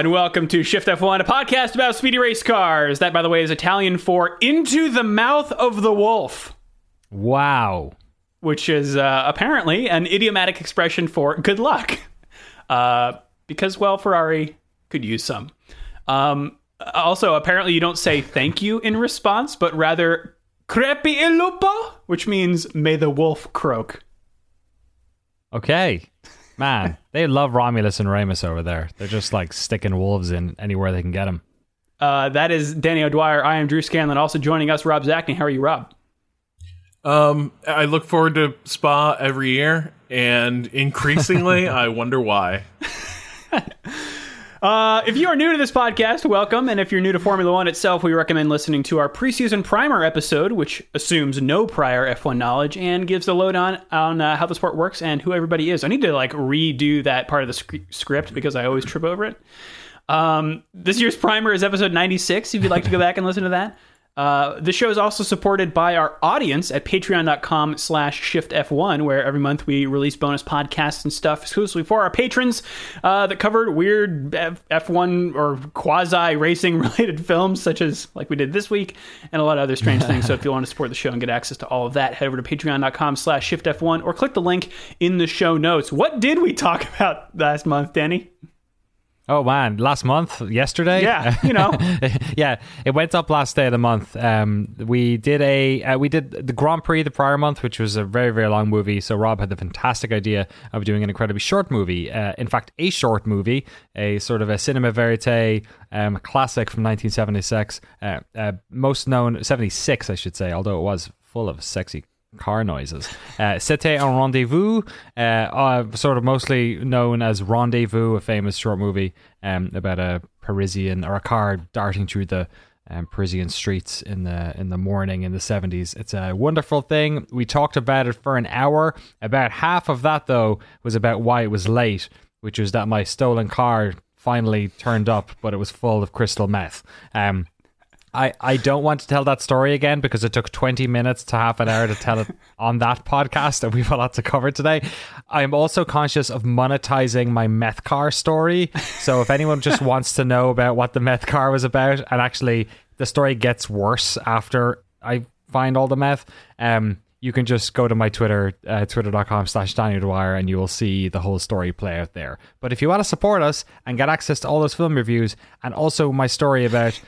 and welcome to Shift F1, a podcast about speedy race cars. That, by the way, is Italian for Into the Mouth of the Wolf, Wow. which is uh, apparently an idiomatic expression for good luck. Uh, because, well, Ferrari could use some. Um, also, apparently, you don't say thank you in response, but rather crepi il lupo, which means may the wolf croak. Okay. Man, they love Romulus and Remus over there. They're just like sticking wolves in anywhere they can get them. Uh, that is Danny O'Dwyer. I am Drew Scanlon. Also joining us, Rob Zacny. How are you, Rob? Um, I look forward to Spa every year, and increasingly, I wonder why. Uh, if you are new to this podcast, welcome. And if you're new to Formula One itself, we recommend listening to our preseason primer episode, which assumes no prior F1 knowledge and gives a lowdown on uh, how the sport works and who everybody is. I need to like redo that part of the sc- script because I always trip over it. Um, this year's primer is episode 96. If you'd like to go back and listen to that. Uh, the show is also supported by our audience at patreon.com slash shiftf1 where every month we release bonus podcasts and stuff exclusively for our patrons uh, that covered weird F- f1 or quasi racing related films such as like we did this week and a lot of other strange things. So if you want to support the show and get access to all of that head over to patreon.com slash shiftf1 or click the link in the show notes. What did we talk about last month danny Oh man, last month, yesterday? Yeah, you know. yeah, it went up last day of the month. Um, we did a uh, we did the Grand Prix the prior month, which was a very very long movie. So Rob had the fantastic idea of doing an incredibly short movie. Uh, in fact, a short movie, a sort of a cinema verite um, classic from 1976, uh, uh, most known 76, I should say, although it was full of sexy car noises. Uh, C'était un rendezvous, uh, uh, sort of mostly known as Rendezvous, a famous short movie um, about a Parisian or a car darting through the um, Parisian streets in the in the morning in the seventies. It's a wonderful thing. We talked about it for an hour. About half of that though was about why it was late, which was that my stolen car finally turned up, but it was full of crystal meth. Um, I, I don't want to tell that story again because it took 20 minutes to half an hour to tell it on that podcast, and we've a lot to cover today. I'm also conscious of monetizing my meth car story. So if anyone just wants to know about what the meth car was about, and actually the story gets worse after I find all the meth, um, you can just go to my Twitter, uh, twitter.com slash Daniel Dwyer, and you will see the whole story play out there. But if you want to support us and get access to all those film reviews and also my story about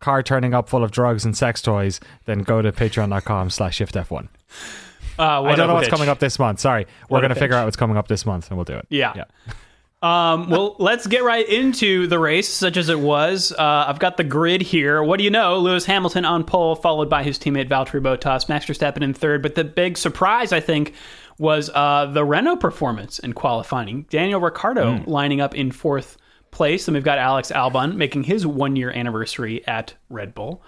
car turning up full of drugs and sex toys, then go to patreon.com slash shiftf1. Uh, I don't know what's pitch. coming up this month. Sorry. We're going to figure out what's coming up this month and we'll do it. Yeah. Yeah. Um, well, let's get right into the race, such as it was. Uh, I've got the grid here. What do you know? Lewis Hamilton on pole, followed by his teammate Valtteri Bottas, Max Verstappen in third. But the big surprise, I think, was uh, the Renault performance in qualifying. Daniel Ricciardo lining up in fourth place. Then we've got Alex Albon making his one year anniversary at Red Bull.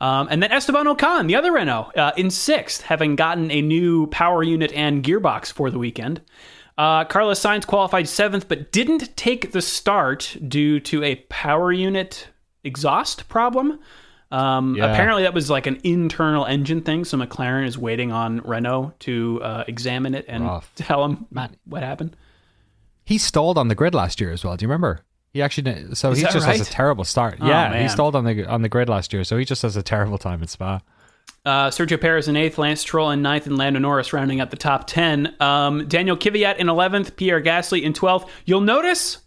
Um, and then Esteban Ocon, the other Renault, uh, in sixth, having gotten a new power unit and gearbox for the weekend. Uh, Carlos Sainz qualified seventh, but didn't take the start due to a power unit exhaust problem. Um, Yeah. Apparently, that was like an internal engine thing. So McLaren is waiting on Renault to uh, examine it and Rough. tell him what happened. He stalled on the grid last year as well. Do you remember? He actually did, so he that just has right? a terrible start. Oh, yeah, man. he stalled on the on the grid last year, so he just has a terrible time in Spa. Uh, Sergio Perez in eighth, Lance Stroll in ninth, and Lando Norris rounding out the top 10. Um, Daniel Kvyat in 11th, Pierre Gasly in 12th. You'll notice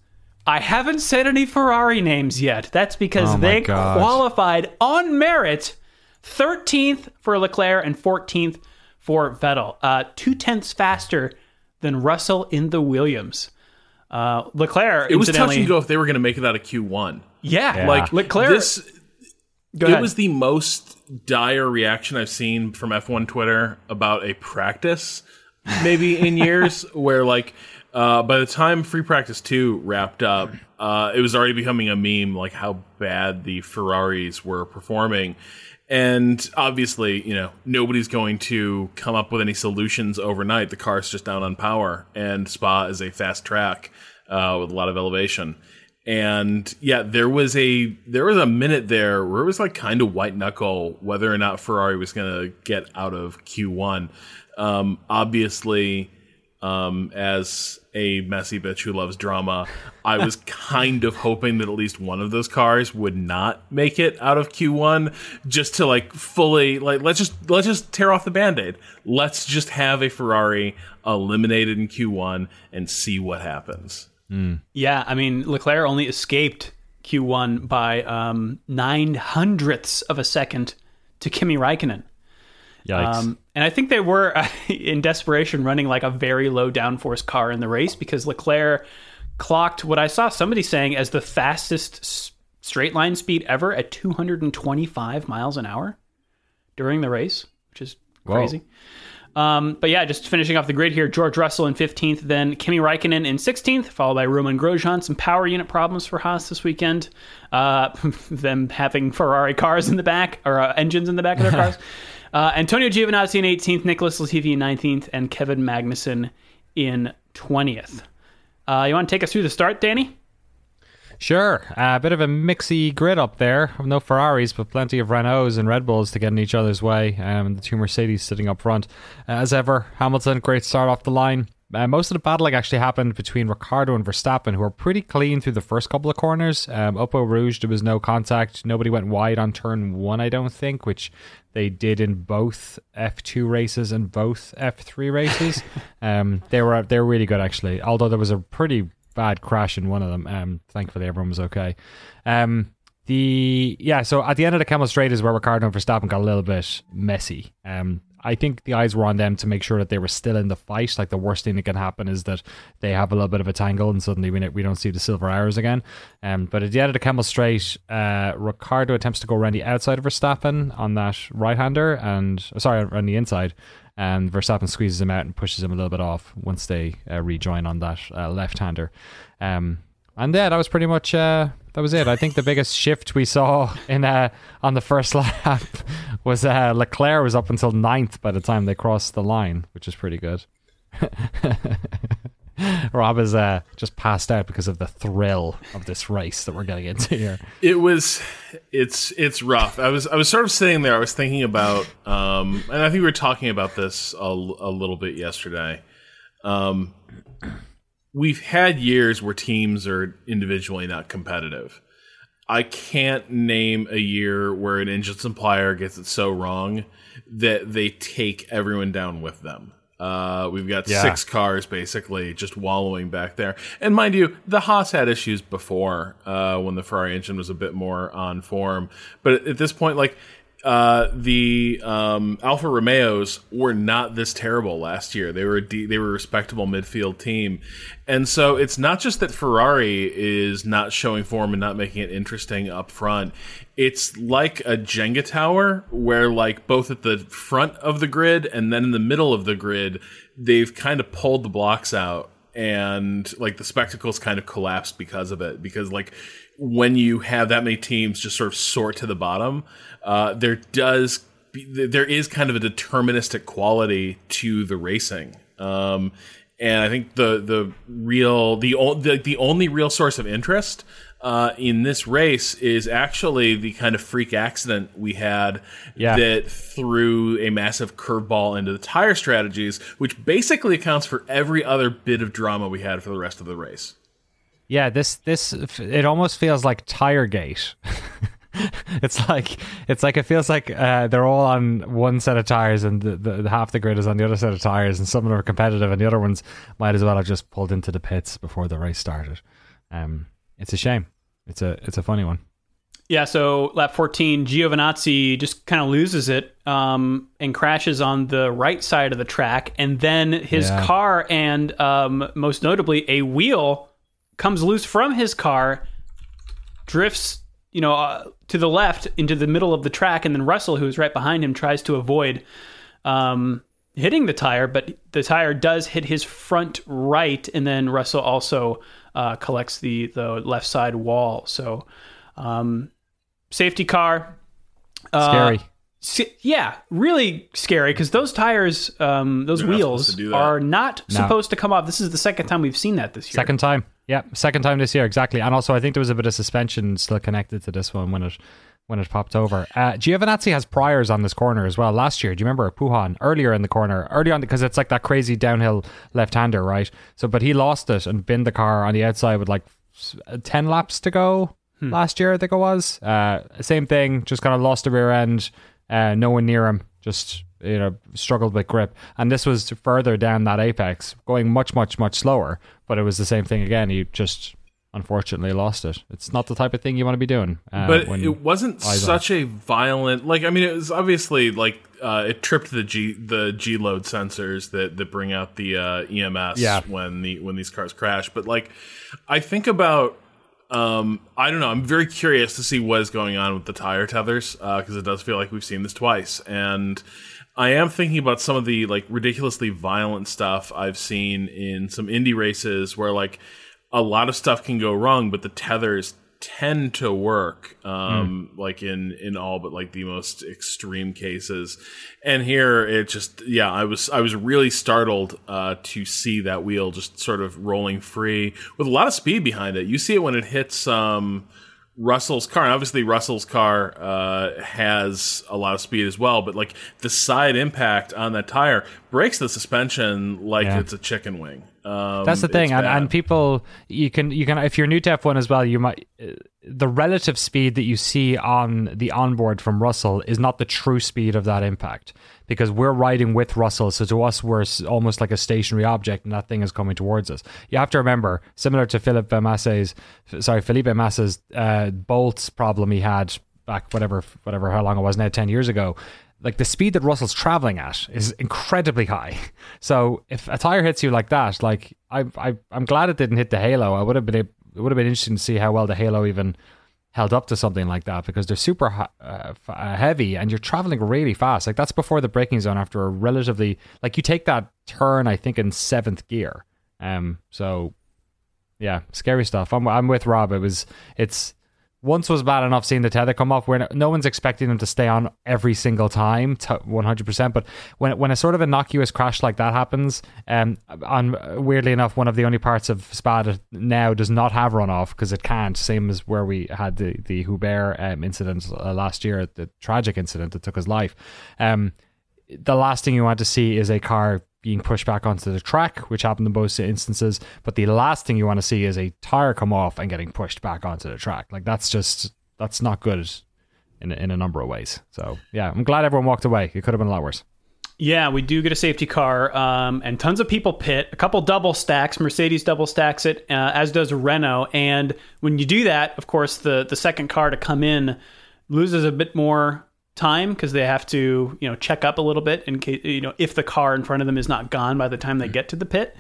I haven't said any Ferrari names yet. That's because Oh they qualified on merit 13th for Leclerc and 14th for Vettel. Uh, two tenths faster than Russell in the Williams. Uh, Leclerc, It was touch incidentally- and go if they were going to make it out of Q1. Yeah, Yeah. Like Leclerc. this, go it was the most dire reaction I've seen from F1 Twitter about a practice, maybe in years, where like uh, by the time Free Practice Two wrapped up, uh, it was already becoming a meme, like how bad the Ferraris were performing. And obviously, you know, nobody's going to come up with any solutions overnight. The car's just down on power, and Spa is a fast track uh, with a lot of elevation. And yeah, there was a there was a minute there where it was like kind of white knuckle whether or not Ferrari was going to get out of Q1. Um, obviously, um, as a messy bitch who loves drama. I was kind of hoping that at least one of those cars would not make it out of Q1 just to like fully like let's just let's just tear off the band-aid. Let's just have a Ferrari eliminated in Q1 and see what happens. Yeah, I mean Leclerc only escaped Q1 by um, nine hundredths of a second to Kimi Raikkonen. Yikes. Um, and I think they were in desperation running like a very low downforce car in the race because Leclerc clocked what I saw somebody saying as the fastest straight line speed ever at 225 miles an hour during the race, which is crazy. Um, but yeah, just finishing off the grid here, George Russell in 15th, then Kimi Raikkonen in 16th, followed by Romain Grosjean. Some power unit problems for Haas this weekend. Uh, them having Ferrari cars in the back, or uh, engines in the back of their cars. Uh, Antonio Giovinazzi in 18th, Nicholas Latifi in 19th, and Kevin Magnussen in 20th. Uh, you want to take us through the start, Danny? Sure. A bit of a mixy grid up there. No Ferraris, but plenty of Renaults and Red Bulls to get in each other's way. Um, the two Mercedes sitting up front. Uh, as ever, Hamilton, great start off the line. Uh, most of the battling actually happened between Ricciardo and Verstappen, who were pretty clean through the first couple of corners. Um, up Eau Rouge, there was no contact. Nobody went wide on turn one, I don't think, which they did in both F2 races and both F3 races. um, they were they were really good actually. Although there was a pretty bad crash in one of them. Um, thankfully everyone was okay. Um, the yeah, so at the end of the Kemmel Straight is where Ricciardo and Verstappen got a little bit messy. Um, I think the eyes were on them to make sure that they were still in the fight. Like the worst thing that can happen is that they have a little bit of a tangle and suddenly we, we don't see the silver arrows again. Um, but at the end of the Kemmel Straight, uh, Ricciardo attempts to go around the outside of Verstappen on that right hander and sorry on the inside, and Verstappen squeezes him out and pushes him a little bit off once they uh, rejoin on that uh, left hander. Um, and yeah, that was pretty much uh, that was it. I think the biggest shift we saw in uh, on the first lap was uh, Leclerc was up until ninth by the time they crossed the line, which is pretty good. Rob is uh, just passed out because of the thrill of this race that we're getting into here. It was, it's it's rough. I was I was sort of sitting there. I was thinking about, um, and I think we were talking about this a, a little bit yesterday. Um, we've had years where teams are individually not competitive. I can't name a year where an engine supplier gets it so wrong that they take everyone down with them. Uh, we've got Yeah. six cars basically just wallowing back there. And mind you, the Haas had issues before uh, when the Ferrari engine was a bit more on form. But at this point, like uh, the um, Alfa Romeos were not this terrible last year. They were a de- they were a respectable midfield team, and so it's not just that Ferrari is not showing form and not making it interesting up front. It's like a Jenga tower where, like, both at the front of the grid and then in the middle of the grid, they've kind of pulled the blocks out and like the spectacles kind of collapsed because of it. Because like when you have that many teams just sort of sort to the bottom, uh, there does be, there is kind of a deterministic quality to the racing. Um, and I think the the real the, the the only real source of interest uh, in this race is actually the kind of freak accident we had Yeah. that threw a massive curveball into the tire strategies, which basically accounts for every other bit of drama we had for the rest of the race. Yeah, this this it almost feels like Tiregate. it's like it's like it feels like uh, they're all on one set of tires and the, the, half the grid is on the other set of tires and some of them are competitive and the other ones might as well have just pulled into the pits before the race started. Um, it's a shame. It's a it's a funny one. Yeah, so lap 14, Giovinazzi just kind of loses it um, and crashes on the right side of the track. And then his Yeah. car and um, most notably a wheel comes loose from his car, drifts, you know, uh, to the left into the middle of the track. And then Russell, who's right behind him, tries to avoid um, hitting the tire, but the tire does hit his front right. And then Russell also uh, collects the, the left side wall. So. Um, safety car. Uh, Scary. S- yeah, really scary because those tires, um, those They're wheels supposed to do that. are not No. supposed to come off. This is the second time we've seen that this year. Second time. Yeah, second time this year exactly. And also I think there was a bit of suspension still connected to this one when it when it popped over. Uh, Giovinazzi has priors on this corner as well. Last year, do you remember Puhan earlier in the corner, early on because it's like that crazy downhill left-hander, right? So, but he lost it and binned the car on the outside with like ten laps to go last year. I think it was. Uh, same thing, just kind of lost the rear end. Uh, no one near him, just you know struggled with grip. And this was further down that apex, going much, much, much slower. But it was the same thing again. He just unfortunately lost it. It's not the type of thing you want to be doing. Uh, but it wasn't such a violent like i mean it was obviously like uh, it tripped the g the g load sensors that that bring out the uh, ems Yeah. when the when these cars crash but like i think about um i don't know. I'm very curious to see what is going on with the tire tethers because it does feel like we've seen this twice. And I am thinking about some of the like ridiculously violent stuff I've seen in some Indy races where like a lot of stuff can go wrong, but the tethers tend to work um like in in all but like the most extreme cases. And here it just yeah i was i was really startled uh to see that wheel just sort of rolling free with a lot of speed behind it. You see it when it hits um Russell's car, and obviously Russell's car uh, has a lot of speed as well, but like the side impact on that tire breaks the suspension like Yeah. it's a chicken wing. Um, That's the thing, and, and people you can you can if you're new to F1 as well, you might uh, the relative speed that you see on the onboard from Russell is not the true speed of that impact because we're riding with Russell, so to us we're almost like a stationary object, and that thing is coming towards us. You have to remember, similar to Philip Massa's, sorry, Felipe Massa's uh, bolts problem he had back whatever whatever how long it was now ten years ago like the speed that Russell's traveling at is incredibly high. So if a tire hits you like that, like I, I I'm glad it didn't hit the halo. I would have been it would have been interesting to see how well the halo even held up to something like that because they're super uh, uh, heavy and you're traveling really fast. Like that's before the braking zone after a relatively like you take that turn I think in seventh gear. Um, so yeah, scary stuff. I'm I'm with Rob. It was it's once was bad enough seeing the tether come off where no one's expecting them to stay on every single time to 100% but when when a sort of innocuous crash like that happens um on weirdly enough one of the only parts of spa now does not have runoff because it can't same as where we had the the Hubert um, incident uh, last year the tragic incident that took his life. Um the last thing you want to see is a car being pushed back onto the track, which happened in both instances. But the last thing you want to see is a tire come off and getting pushed back onto the track. Like that's just that's not good in in a number of ways. So yeah, I'm glad everyone walked away. It could have been a lot worse. Yeah, we do get a safety car, um, and tons of people pit. A couple double stacks. Mercedes double stacks it, uh, as does Renault. And when you do that, of course, the the second car to come in loses a bit more time because they have to you know check up a little bit in case you know if the car in front of them is not gone by the time they get to the pit,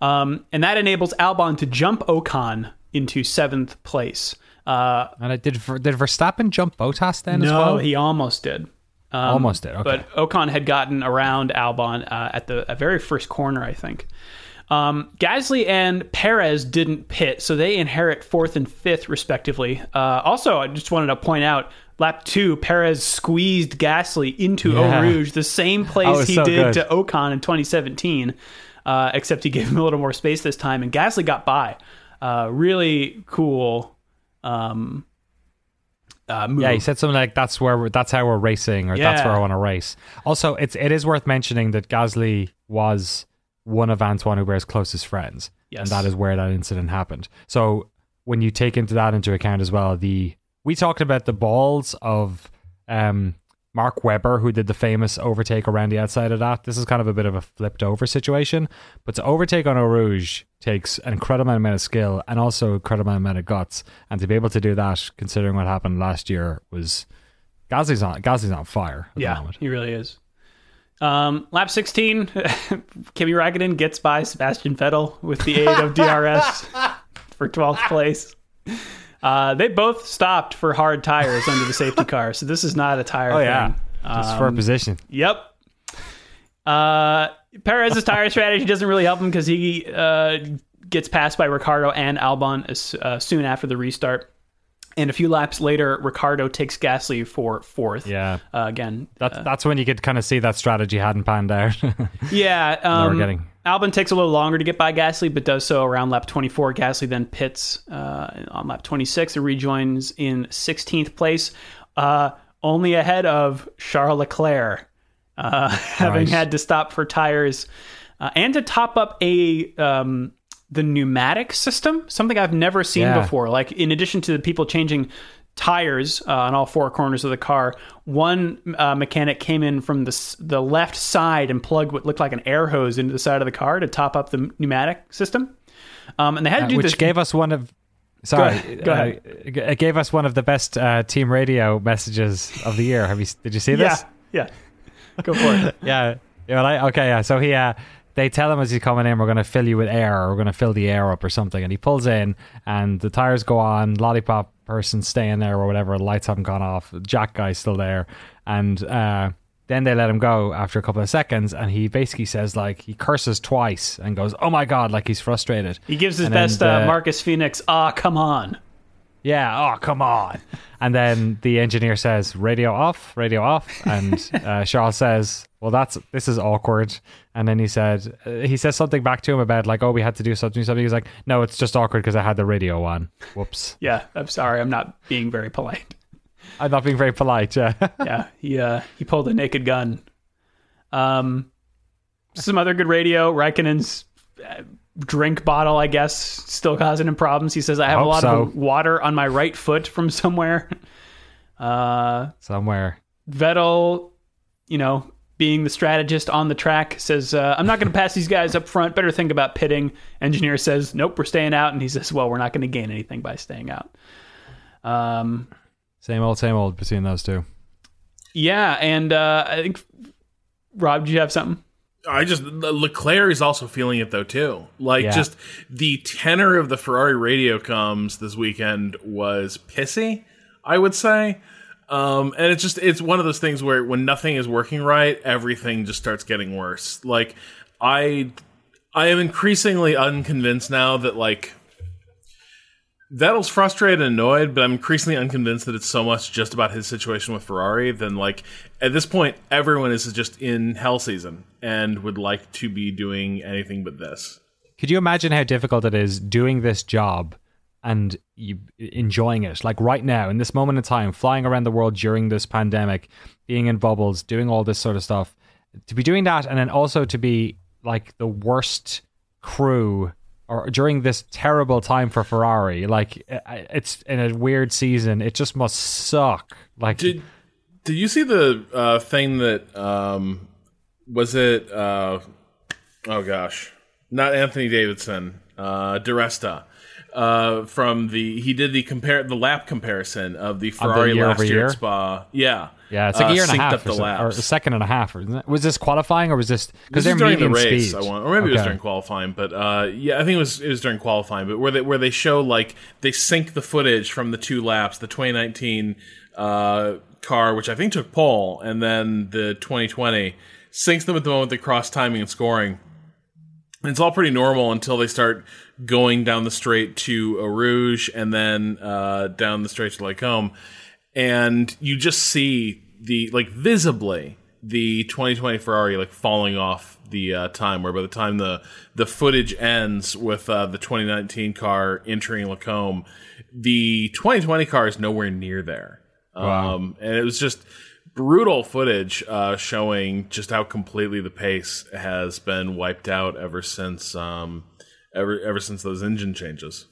um, and that enables Albon to jump Ocon into seventh place. Uh, And I did did Verstappen jump Bottas then no, as well? he almost did. Um, Almost did. Okay. But Ocon had gotten around Albon uh, at the at very first corner, I think. Um, Gasly and Perez didn't pit, so they inherit fourth and fifth, respectively. Uh, also, I just wanted to point out lap two, Perez squeezed Gasly into Yeah. Eau Rouge, the same place he so did good. to Ocon in 2017, uh, except he gave him a little more space this time, and Gasly got by. Uh, really cool. Um, uh, move. Yeah, he said something like that's where we're, that's how we're racing, or that's where I want to race. Also, it's it is worth mentioning that Gasly was one of Anthoine Hubert's closest friends, Yes. and that is where that incident happened. So when you take into that into account as well, the we talked about the balls of um, Mark Webber, who did the famous overtake around the outside of that. This is kind of a bit of a flipped over situation, but to overtake on Eau Rouge takes an incredible amount of skill and also incredible amount of guts, and to be able to do that, considering what happened last year, was Gasly's on Gasly's on fire. At the Yeah, he really is. Um, lap 16, Kimi Raikkonen gets by Sebastian Vettel with the aid of DRS for 12th place. Uh, they both stopped for hard tires under the safety car, so this is not a tire Oh thing. yeah, just for a Um, position. Yep. Uh, Perez's tire strategy doesn't really help him because he uh, gets passed by Ricciardo and Albon as, uh, soon after the restart. And a few laps later, Ricciardo takes Gasly for fourth. Yeah, Uh, again, that's that's when you could kind of see that strategy hadn't panned out. Yeah, we're um, getting- Albon takes a little longer to get by Gasly, but does so around lap 24. Gasly then pits uh, on lap 26 and rejoins in 16th place. uh, only ahead of Charles Leclerc, uh, having had to stop for tires uh, and to top up a um, the pneumatic system, something I've never seen Yeah. before. Like in addition to the people changing tires uh, on all four corners of the car, one uh, mechanic came in from the the left side and plugged what looked like an air hose into the side of the car to top up the pneumatic system. Um, and they had to do this. which this. gave us one of sorry ahead, go ahead. uh, it gave us one of the best uh, team radio messages of the year have you did you see yeah, this yeah. Go for it. yeah yeah well, I, okay yeah so he uh they tell him as he's coming in we're going to fill you with air or we're going to fill the air up or something and he pulls in and the tires go on lollipop person staying there or whatever lights haven't gone off jack guy's still there and uh then they let him go after a couple of seconds and he basically says like he curses twice and goes oh my god like he's frustrated He gives his And then best uh, Marcus Phoenix. Ah, come on. Yeah. Oh, come on. And then the engineer says, "Radio off, radio off." And uh, Charles says, "Well, that's this is awkward." And then he said, uh, he says something back to him about like, "Oh, we had to do something." Something. He's like, "No, it's just awkward because I had the radio on." Whoops. Yeah, I'm sorry. I'm not being very polite. I'm not being very polite. Yeah. yeah, he uh, he pulled a naked gun. Um, some other good radio. Raikkonen's uh, drink bottle, I guess, still causing him problems. He says, "I have a lot so. of water on my right foot from somewhere." Uh, Somewhere. Vettel, you know, being the strategist on the track, says, uh, "I'm not going to pass these guys up front. Better think about pitting." Engineer says, "Nope, we're staying out," and he says, "Well, we're not going to gain anything by staying out." Um, Same old, same old between those two. Yeah, and uh, I think Rob, do you have something? I just Leclerc is also feeling it though too. Like Yeah. just the tenor of the Ferrari radio comes this weekend was pissy, I would say. Um, and it's just it's one of those things where when nothing is working right, everything just starts getting worse. Like I I am increasingly unconvinced now that like Vettel's frustrated and annoyed, but I'm increasingly unconvinced that it's so much just about his situation with Ferrari than like at this point everyone is just in hell season and would like to be doing anything but this. Could you imagine how difficult it is doing this job and you enjoying it? Like right now, in this moment in time, flying around the world during this pandemic, being in bubbles, doing all this sort of stuff. To be doing that and then also to be like the worst crew or during this terrible time for Ferrari, like it's in a weird season, it just must suck. Like Did did you see the uh, thing that um, was it? Uh, oh gosh, not Anthony Davidson, uh, Di Resta. Uh, from the he did the compare the lap comparison of the Ferrari year last year year? at Spa. Yeah, yeah, it's like Uh, a year and a half or, the so- or a second and a half. Isn't it? Was this qualifying or was this because they're during the race, speed? I want, or maybe it was during qualifying. But uh, yeah, I think it was it was during qualifying. But where they where they show like they sync the footage from the two laps, the 2019 uh, car, which I think took pole, and then the 2020 syncs them at the moment they cross timing and scoring. And it's all pretty normal until they start going down the straight to Eau Rouge and then uh, down the straight to Les Combes. And you just see the, like, visibly, the 2020 Ferrari, like, falling off the uh, time, where by the time the, the footage ends with uh, the 2019 car entering Les Combes, the 2020 car is nowhere near there. Um, and it was just brutal footage uh, showing just how completely the pace has been wiped out ever since um, ever ever since those engine changes.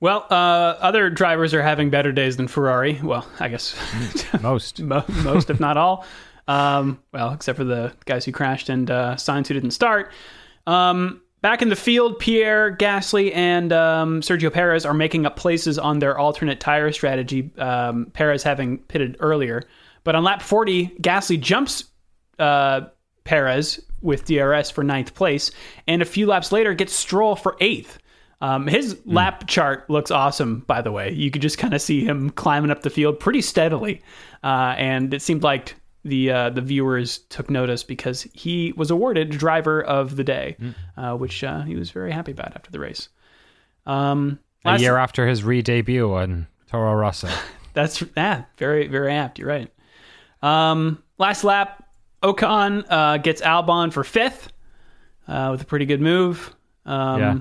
Well, uh, other drivers are having better days than Ferrari. Well, I guess Most. most, if not all. Um, well, except for the guys who crashed and uh, Sainz who didn't start. Um, back in the field, Pierre Gasly and um, Sergio Perez are making up places on their alternate tire strategy. Um, Perez having pitted earlier, but on lap 40, Gasly jumps uh, Perez with DRS for ninth place, and a few laps later gets Stroll for eighth. Um, his lap chart looks awesome, by the way. You could just kind of see him climbing up the field pretty steadily, uh, and it seemed like the uh, the viewers took notice because he was awarded driver of the day, uh, which uh, he was very happy about after the race. Um, A year after his re-debut on Toro Rosso. that's yeah, very very apt. You're right. Um, last lap, Ocon uh, gets Albon for fifth uh, with a pretty good move. Um, Yeah.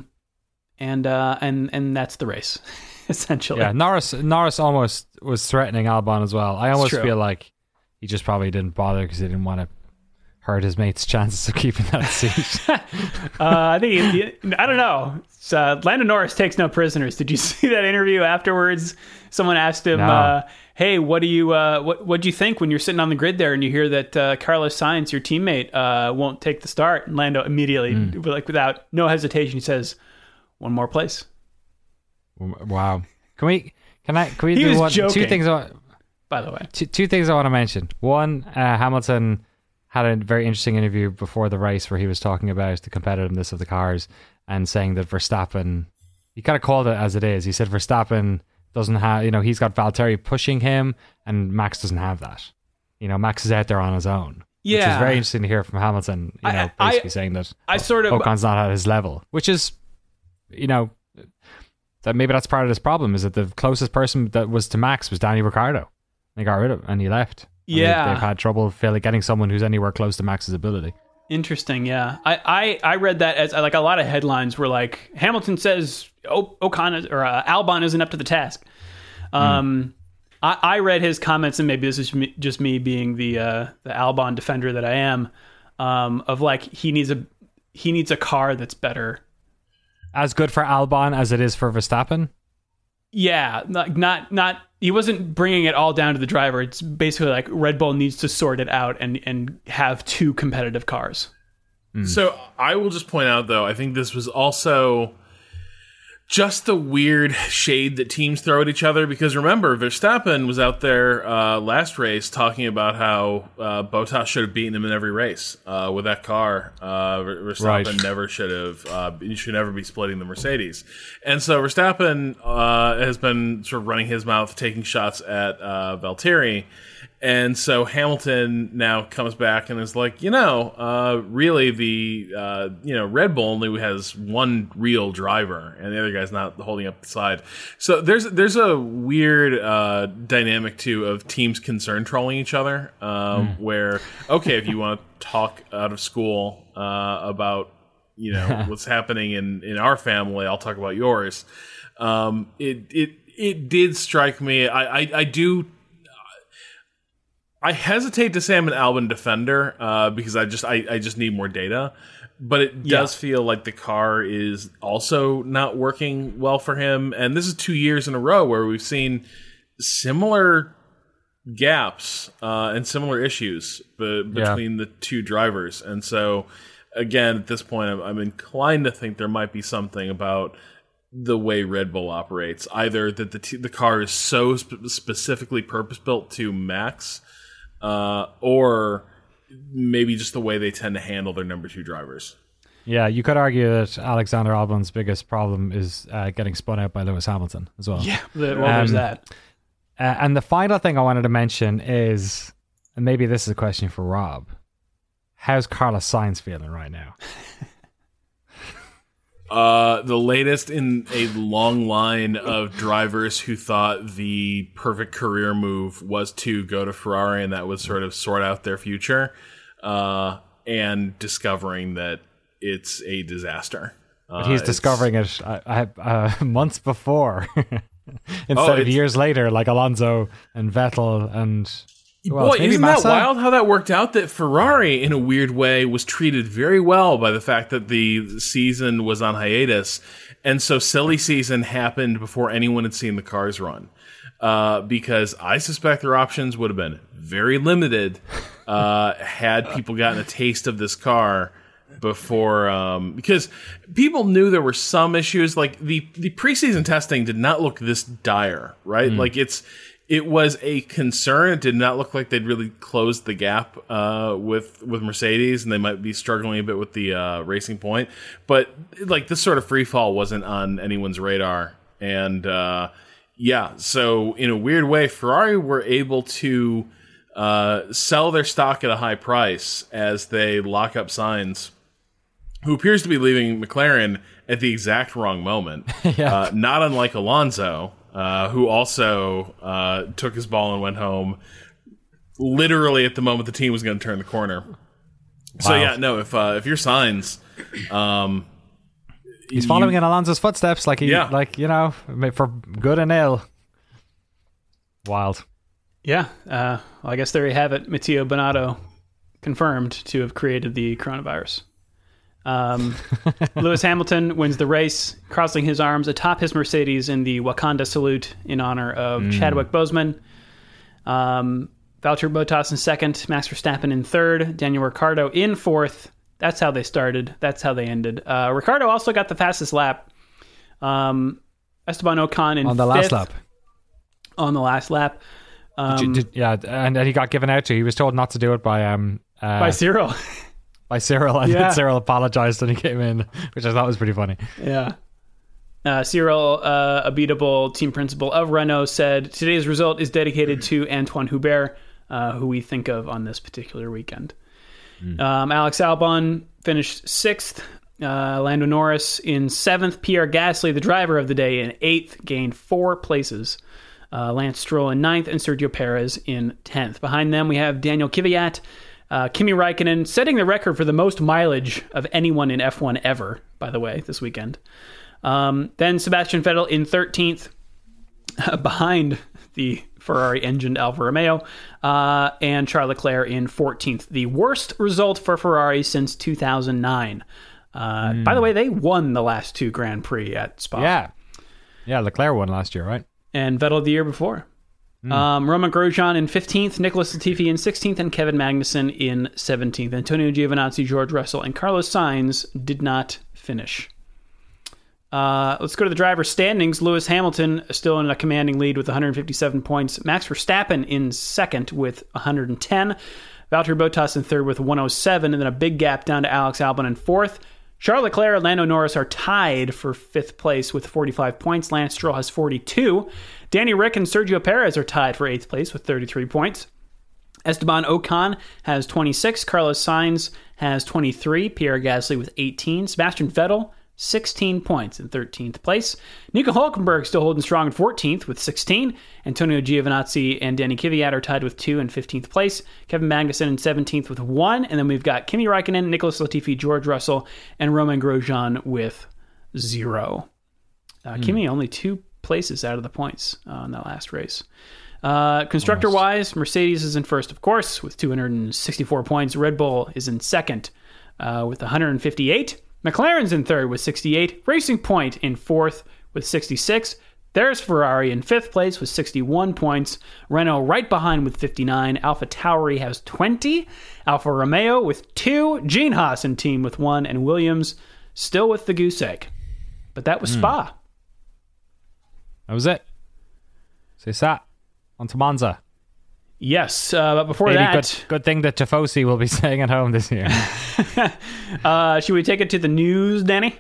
and uh, and and that's the race. essentially. Yeah, Norris Norris almost was threatening Albon as well. I almost feel like he just probably didn't bother because he didn't want to hurt his mate's chances of keeping that seat. Uh, I think he, I don't know. It's, uh, Lando Norris takes no prisoners. Did you see that interview afterwards? Someone asked him, No. "Hey, what do you uh, what what do you think when you're sitting on the grid there and you hear that uh, Carlos Sainz, your teammate, uh, won't take the start?" And Lando immediately, Hmm. like without no hesitation, he says, "One more place." wow. Can we? Can I? Can we He do one? Two joking. things. I, By the way, two, two things I want to mention. One, uh, Hamilton had a very interesting interview before the race where he was talking about the competitiveness of the cars and saying that Verstappen, he kind of called it as it is. He said Verstappen doesn't have, you know, he's got Valtteri pushing him and Max doesn't have that. You know, Max is out there on his own. Which is very interesting to hear from Hamilton, you know, I- basically saying that I sort of Ocon's not at his level, which is, you know, that maybe that's part of this problem is that the closest person that was to Max was Danny Ricciardo. They got rid of and he left. Yeah. they've, had trouble feeling, getting someone who's anywhere close to Max's ability. Interesting, yeah. I, I, I read that as like a lot of headlines were like Hamilton says o- Ocon is, or uh, Albon isn't up to the task. Um, I, I read his comments, and maybe this is me, just me being the uh, the Albon defender that I am. Um, of like he needs a he needs a car that's better. As good for Albon as it is for Verstappen. Yeah, not not not. He wasn't bringing it all down to the driver. It's basically like Red Bull needs to sort it out and and have two competitive cars. So I will just point out, though, I think this was also just the weird shade that teams throw at each other. Because remember, Verstappen was out there uh, last race talking about how uh, Bottas should have beaten him in every race uh, with that car. Uh, Verstappen Right. never should have. Uh, you should never be splitting the Mercedes. And so Verstappen uh, has been sort of running his mouth, taking shots at uh, Valtteri. And so Hamilton now comes back and is like, you know, uh, really the uh, you know Red Bull only has one real driver, and the other guy's not holding up the side. So there's there's a weird uh, dynamic too of teams concern trolling each other, um, where okay, if you want to talk out of school uh, about you know what's happening in in our family, I'll talk about yours. Um, it it it did strike me. I I, I do I hesitate to say I'm an Albon defender uh, because I just I, I just need more data, but it does feel like the car is also not working well for him. And this is two years in a row where we've seen similar gaps uh, and similar issues be- between the two drivers. And so, again, at this point, I'm, I'm inclined to think there might be something about the way Red Bull operates. Either that the t- the car is so sp- specifically purpose built to max, uh, or maybe just the way they tend to handle their number two drivers. Yeah, you could argue that Alexander Albon's biggest problem is uh, getting spun out by Lewis Hamilton as well. Yeah, the, well, there's Um, that. Uh, and the final thing I wanted to mention is, and maybe this is a question for Rob. How's Carlos Sainz feeling right now? Uh, the latest in a long line of drivers who thought the perfect career move was to go to Ferrari and that would sort of sort out their future, uh, and discovering that it's a disaster. Uh, But he's discovering it uh, months before instead Oh, of years later, like Alonso and Vettel and? Boy, isn't that wild how that worked out? That Ferrari, in a weird way, was treated very well by the fact that the season was on hiatus, and so silly season happened before anyone had seen the cars run. Uh, because I suspect their options would have been very limited uh, had people gotten a taste of this car before um, because people knew there were some issues like the the preseason testing did not look this dire right like it's it was a concern. It did not look like they'd really closed the gap uh, with with Mercedes and they might be struggling a bit with the uh, racing point. But like this sort of free fall wasn't on anyone's radar. And uh, yeah so in a weird way Ferrari were able to uh, sell their stock at a high price as they lock up Sainz who appears to be leaving McLaren at the exact wrong moment. uh, not unlike Alonso, uh, who also uh, took his ball and went home literally at the moment the team was going to turn the corner. So yeah, no, if uh, if your Sainz, um, He's following in Alonso's footsteps, like he, Yeah. like you know, for good and ill. Wild. Yeah. Uh, well, I guess there you have it. Mattia Binotto confirmed to have created the coronavirus. Um, Lewis Hamilton wins the race, crossing his arms atop his Mercedes in the Wakanda salute in honor of Chadwick Boseman. Um, Valtteri Bottas in second, Max Verstappen in third, Daniel Ricciardo in fourth. That's how they started. That's how they ended. Uh, Ricciardo also got the fastest lap. Um, Esteban Ocon in On the last lap. On the last lap. Um, Did- did- yeah, and, and he got given out to. He was told not to do it by um uh, by Cyril. by Cyril, and Yeah. Cyril apologized when he came in, which I thought was pretty funny. Yeah. Uh, Cyril, uh, Abiteboul team principal of Renault, said today's result is dedicated to Anthoine Hubert, uh, who we think of on this particular weekend. Um, Alex Albon finished sixth. Uh, Lando Norris in seventh. Pierre Gasly, the driver of the day, in eighth, gained four places. Uh, Lance Stroll in ninth, and Sergio Perez in tenth. Behind them, we have Daniel Kvyat, uh, Kimi Raikkonen, setting the record for the most mileage of anyone in F1 ever. By the way, this weekend. Um, then Sebastian Vettel in 13th, behind the Ferrari engined Alfa Romeo, uh, and Charles Leclerc in 14th. The worst result for Ferrari since 2009. Uh, By the way, they won the last two Grand Prix at Spa. Yeah, yeah. Leclerc won last year, right? And Vettel the year before. Um, Romain Grosjean in 15th, Nicholas Latifi in 16th, and Kevin Magnussen in 17th. Antonio Giovinazzi, George Russell, and Carlos Sainz did not finish. Uh, let's go to the driver standings. Lewis Hamilton still in a commanding lead with 157 points. Max Verstappen in second with 110. Valtteri Bottas in third with 107, and then a big gap down to Alex Albon in fourth. Charles Leclerc and Lando Norris are tied for fifth place with 45 points. Lance Stroll has 42. Danny Rick and Sergio Perez are tied for eighth place with 33 points. Esteban Ocon has 26. Carlos Sainz has 23. Pierre Gasly with 18. Sebastian Vettel, 16 points in 13th place. Nico Hulkenberg still holding strong in 14th with 16. Antonio Giovinazzi and Danny Kvyat are tied with 2 in 15th place. Kevin Magnussen in 17th with 1. And then we've got Kimi Raikkonen, Nicholas Latifi, George Russell, and Romain Grosjean with 0. Uh, Kimi only two places out of the points uh, in that last race. Uh, constructor wise, Mercedes is in first, of course, with 264 points. Red Bull is in second uh, with 158. McLaren's in third with 68. Racing Point in fourth with 66. There's Ferrari in fifth place with 61 points. Renault right behind with 59. AlphaTauri has 20. Alfa Romeo with two. Gene Haas in team with one. And Williams still with the goose egg. But that was Spa. That was it. So sat on to Monza. Yes, uh, but before Maybe that, good, good thing that tifosi will be staying at home this year. uh, should we take it to the news, Danny?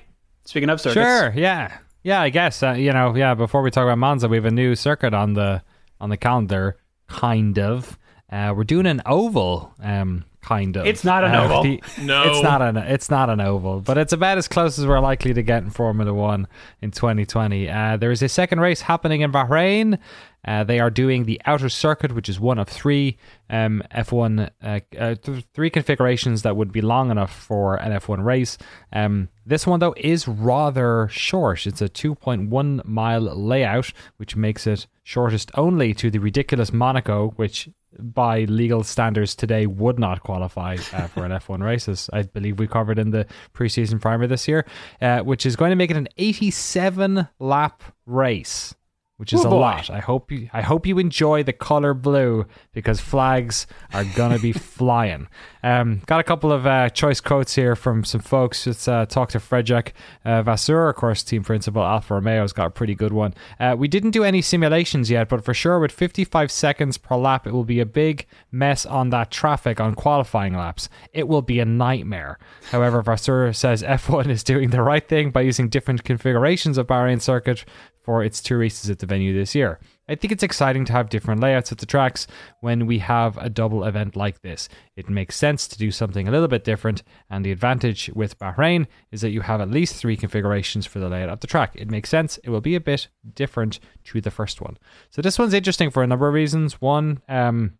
Speaking of circuits, Sure. Yeah. Yeah. I guess uh, you know. Yeah. Before we talk about Monza, we have a new circuit on the on the calendar. Kind of. Uh, we're doing an oval. Um. Kind of. It's not an Uh, oval. the- No. It's not an. It's not an oval, but it's about as close as we're likely to get in Formula One in 2020. Uh, there is a second race happening in Bahrain. Uh, they are doing the outer circuit, which is one of three um, F1 uh, uh, th- three configurations that would be long enough for an F1 race. Um, this one though is rather short. It's a 2.1 mile layout, which makes it shortest only to the ridiculous Monaco, which by legal standards today would not qualify uh, for an F1 races. I believe we covered in the preseason primer this year, uh, which is going to make it an 87 lap race which is Oh, a boy. lot. I hope you I hope you enjoy the color blue because flags are gonna be flying. Um, got a couple of uh, choice quotes here from some folks. Let's uh, talk to Frederick uh, Vasseur, of course, team principal Alfa Romeo's got a pretty good one. Uh, we didn't do any simulations yet, but for sure, with 55 seconds per lap, it will be a big mess on that traffic on qualifying laps. It will be a nightmare. However, Vasseur says F1 is doing the right thing by using different configurations of Bahrain circuit for its two races at the venue this year. I think it's exciting to have different layouts at the tracks when we have a double event like this. It makes sense to do something a little bit different, and the advantage with Bahrain is that you have at least three configurations for the layout of the track. It makes sense. It will be a bit different to the first one. So this one's interesting for a number of reasons. One, um,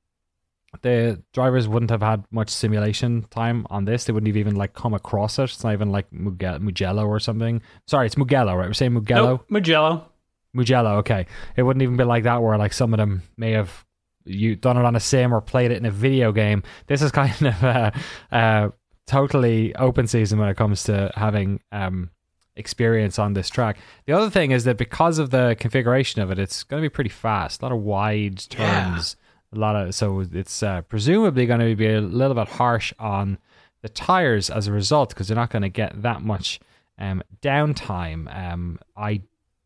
the drivers wouldn't have had much simulation time on this. They wouldn't have even like come across it. It's not even like Mugello, or something. Sorry, it's Mugello, right? We're saying Mugello. Nope, Mugello. Mugello, okay. It wouldn't even be like that where like some of them may have you done it on a sim or played it in a video game. This is kind of a, a totally open season when it comes to having um, experience on this track. The other thing is that because of the configuration of it, it's going to be pretty fast. A lot of wide turns. Yeah a lot of so it's uh, presumably going to be a little bit harsh on the tires as a result because they're not going to get that much um, downtime. Um, I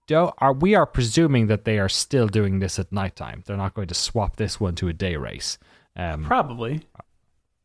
don't. Are we are presuming that they are still doing this at nighttime? They're not going to swap this one to a day race. Um, Probably.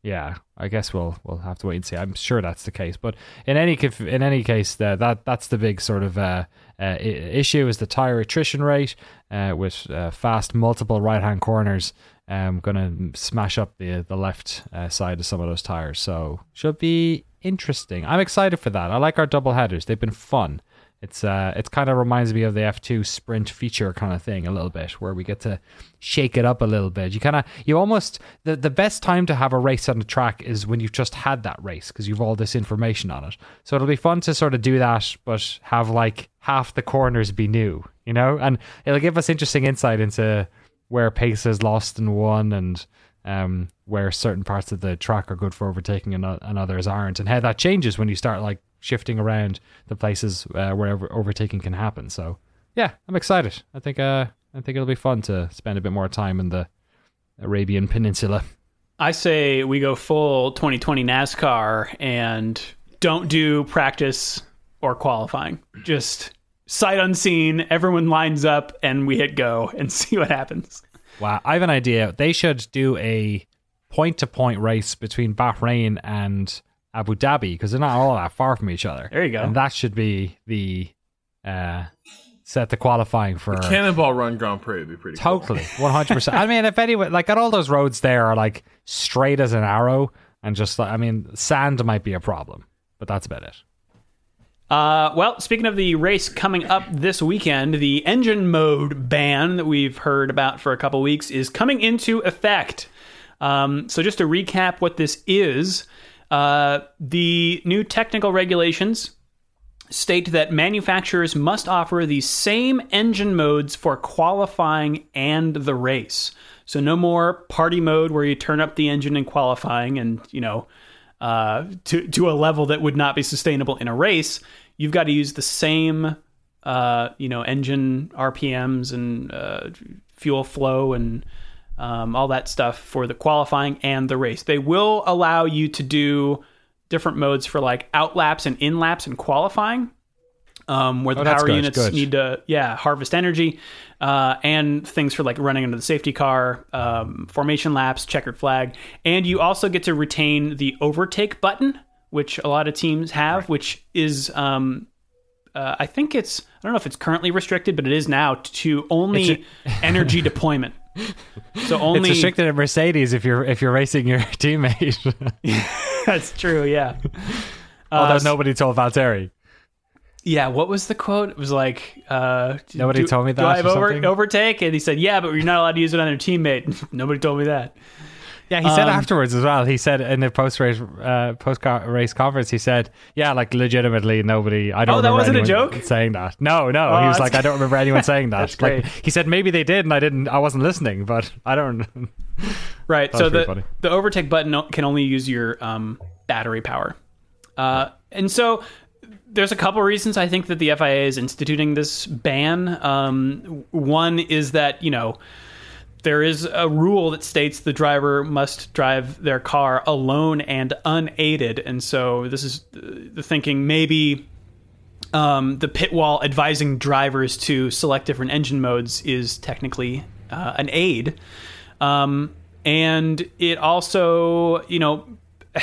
Yeah, I guess we'll we'll have to wait and see. I'm sure that's the case, but in any in any case, uh, that that's the big sort of uh, uh, issue is the tire attrition rate uh, with uh, fast multiple right hand corners. Um, going to smash up the the left uh, side of some of those tires, so should be interesting. I'm excited for that. I like our double headers; they've been fun. It's uh, it kind of reminds me of the F2 sprint feature kind of thing a little bit, where we get to shake it up a little bit. You kind of, you almost the the best time to have a race on the track is when you've just had that race because you've all this information on it. So it'll be fun to sort of do that, but have like half the corners be new, you know, and it'll give us interesting insight into where pace is lost and won, and um, where certain parts of the track are good for overtaking and, and others aren't, and how that changes when you start like shifting around the places uh, where overtaking can happen. So yeah, I'm excited. I think uh, I think it'll be fun to spend a bit more time in the Arabian Peninsula. I say we go full 2020 NASCAR and don't do practice or qualifying. Just sight unseen, everyone lines up and we hit go and see what happens. Wow, I have an idea. They should do a point to point race between Bahrain and Abu Dhabi because they're not all that far from each other. There you go. And that should be the uh, set the qualifying for the Cannonball Run Grand Prix would be pretty totally one hundred percent. I mean, if anyone like, at all those roads there are like straight as an arrow, and just like I mean, sand might be a problem, but that's about it. Uh, well, speaking of the race coming up this weekend, the engine mode ban that we've heard about for a couple weeks is coming into effect. Um, so, just to recap what this is, uh, the new technical regulations state that manufacturers must offer the same engine modes for qualifying and the race. So no more party mode where you turn up the engine in qualifying and you know uh, to to a level that would not be sustainable in a race. You've got to use the same uh, you know engine RPMs and uh, fuel flow and um, all that stuff for the qualifying and the race. They will allow you to do different modes for like out laps and in laps and qualifying, um, where the oh, power good, units good. need to yeah harvest energy, uh, and things for like running under the safety car, um, formation laps, checkered flag, and you also get to retain the overtake button, which a lot of teams have, right. which is um, uh, I think it's I don't know if it's currently restricted, but it is now to only energy deployment. So only it's restricted at Mercedes if you're if you're racing your teammate. That's true. Yeah. Although uh, nobody told Valtteri. Yeah, what was the quote? It was like, uh, nobody do, told me that. Do I have over, overtake? And he said, "Yeah, but you're not allowed to use it on your teammate." nobody told me that. Yeah, he said um, afterwards as well. He said in the post race uh, post race conference, he said, "Yeah, like legitimately, nobody. I don't. Oh, that wasn't a joke. Saying that. No, no. Oh, he was like, I don't remember anyone saying that. like he said, maybe they did, and I didn't. I wasn't listening, but I don't. right. so the the overtake button can only use your um, battery power, uh, and so there's a couple reasons I think that the FIA is instituting this ban. Um, one is that you know there is a rule that states the driver must drive their car alone and unaided, and so this is the thinking maybe um, the pit wall advising drivers to select different engine modes is technically uh, an aid, um, and it also you know.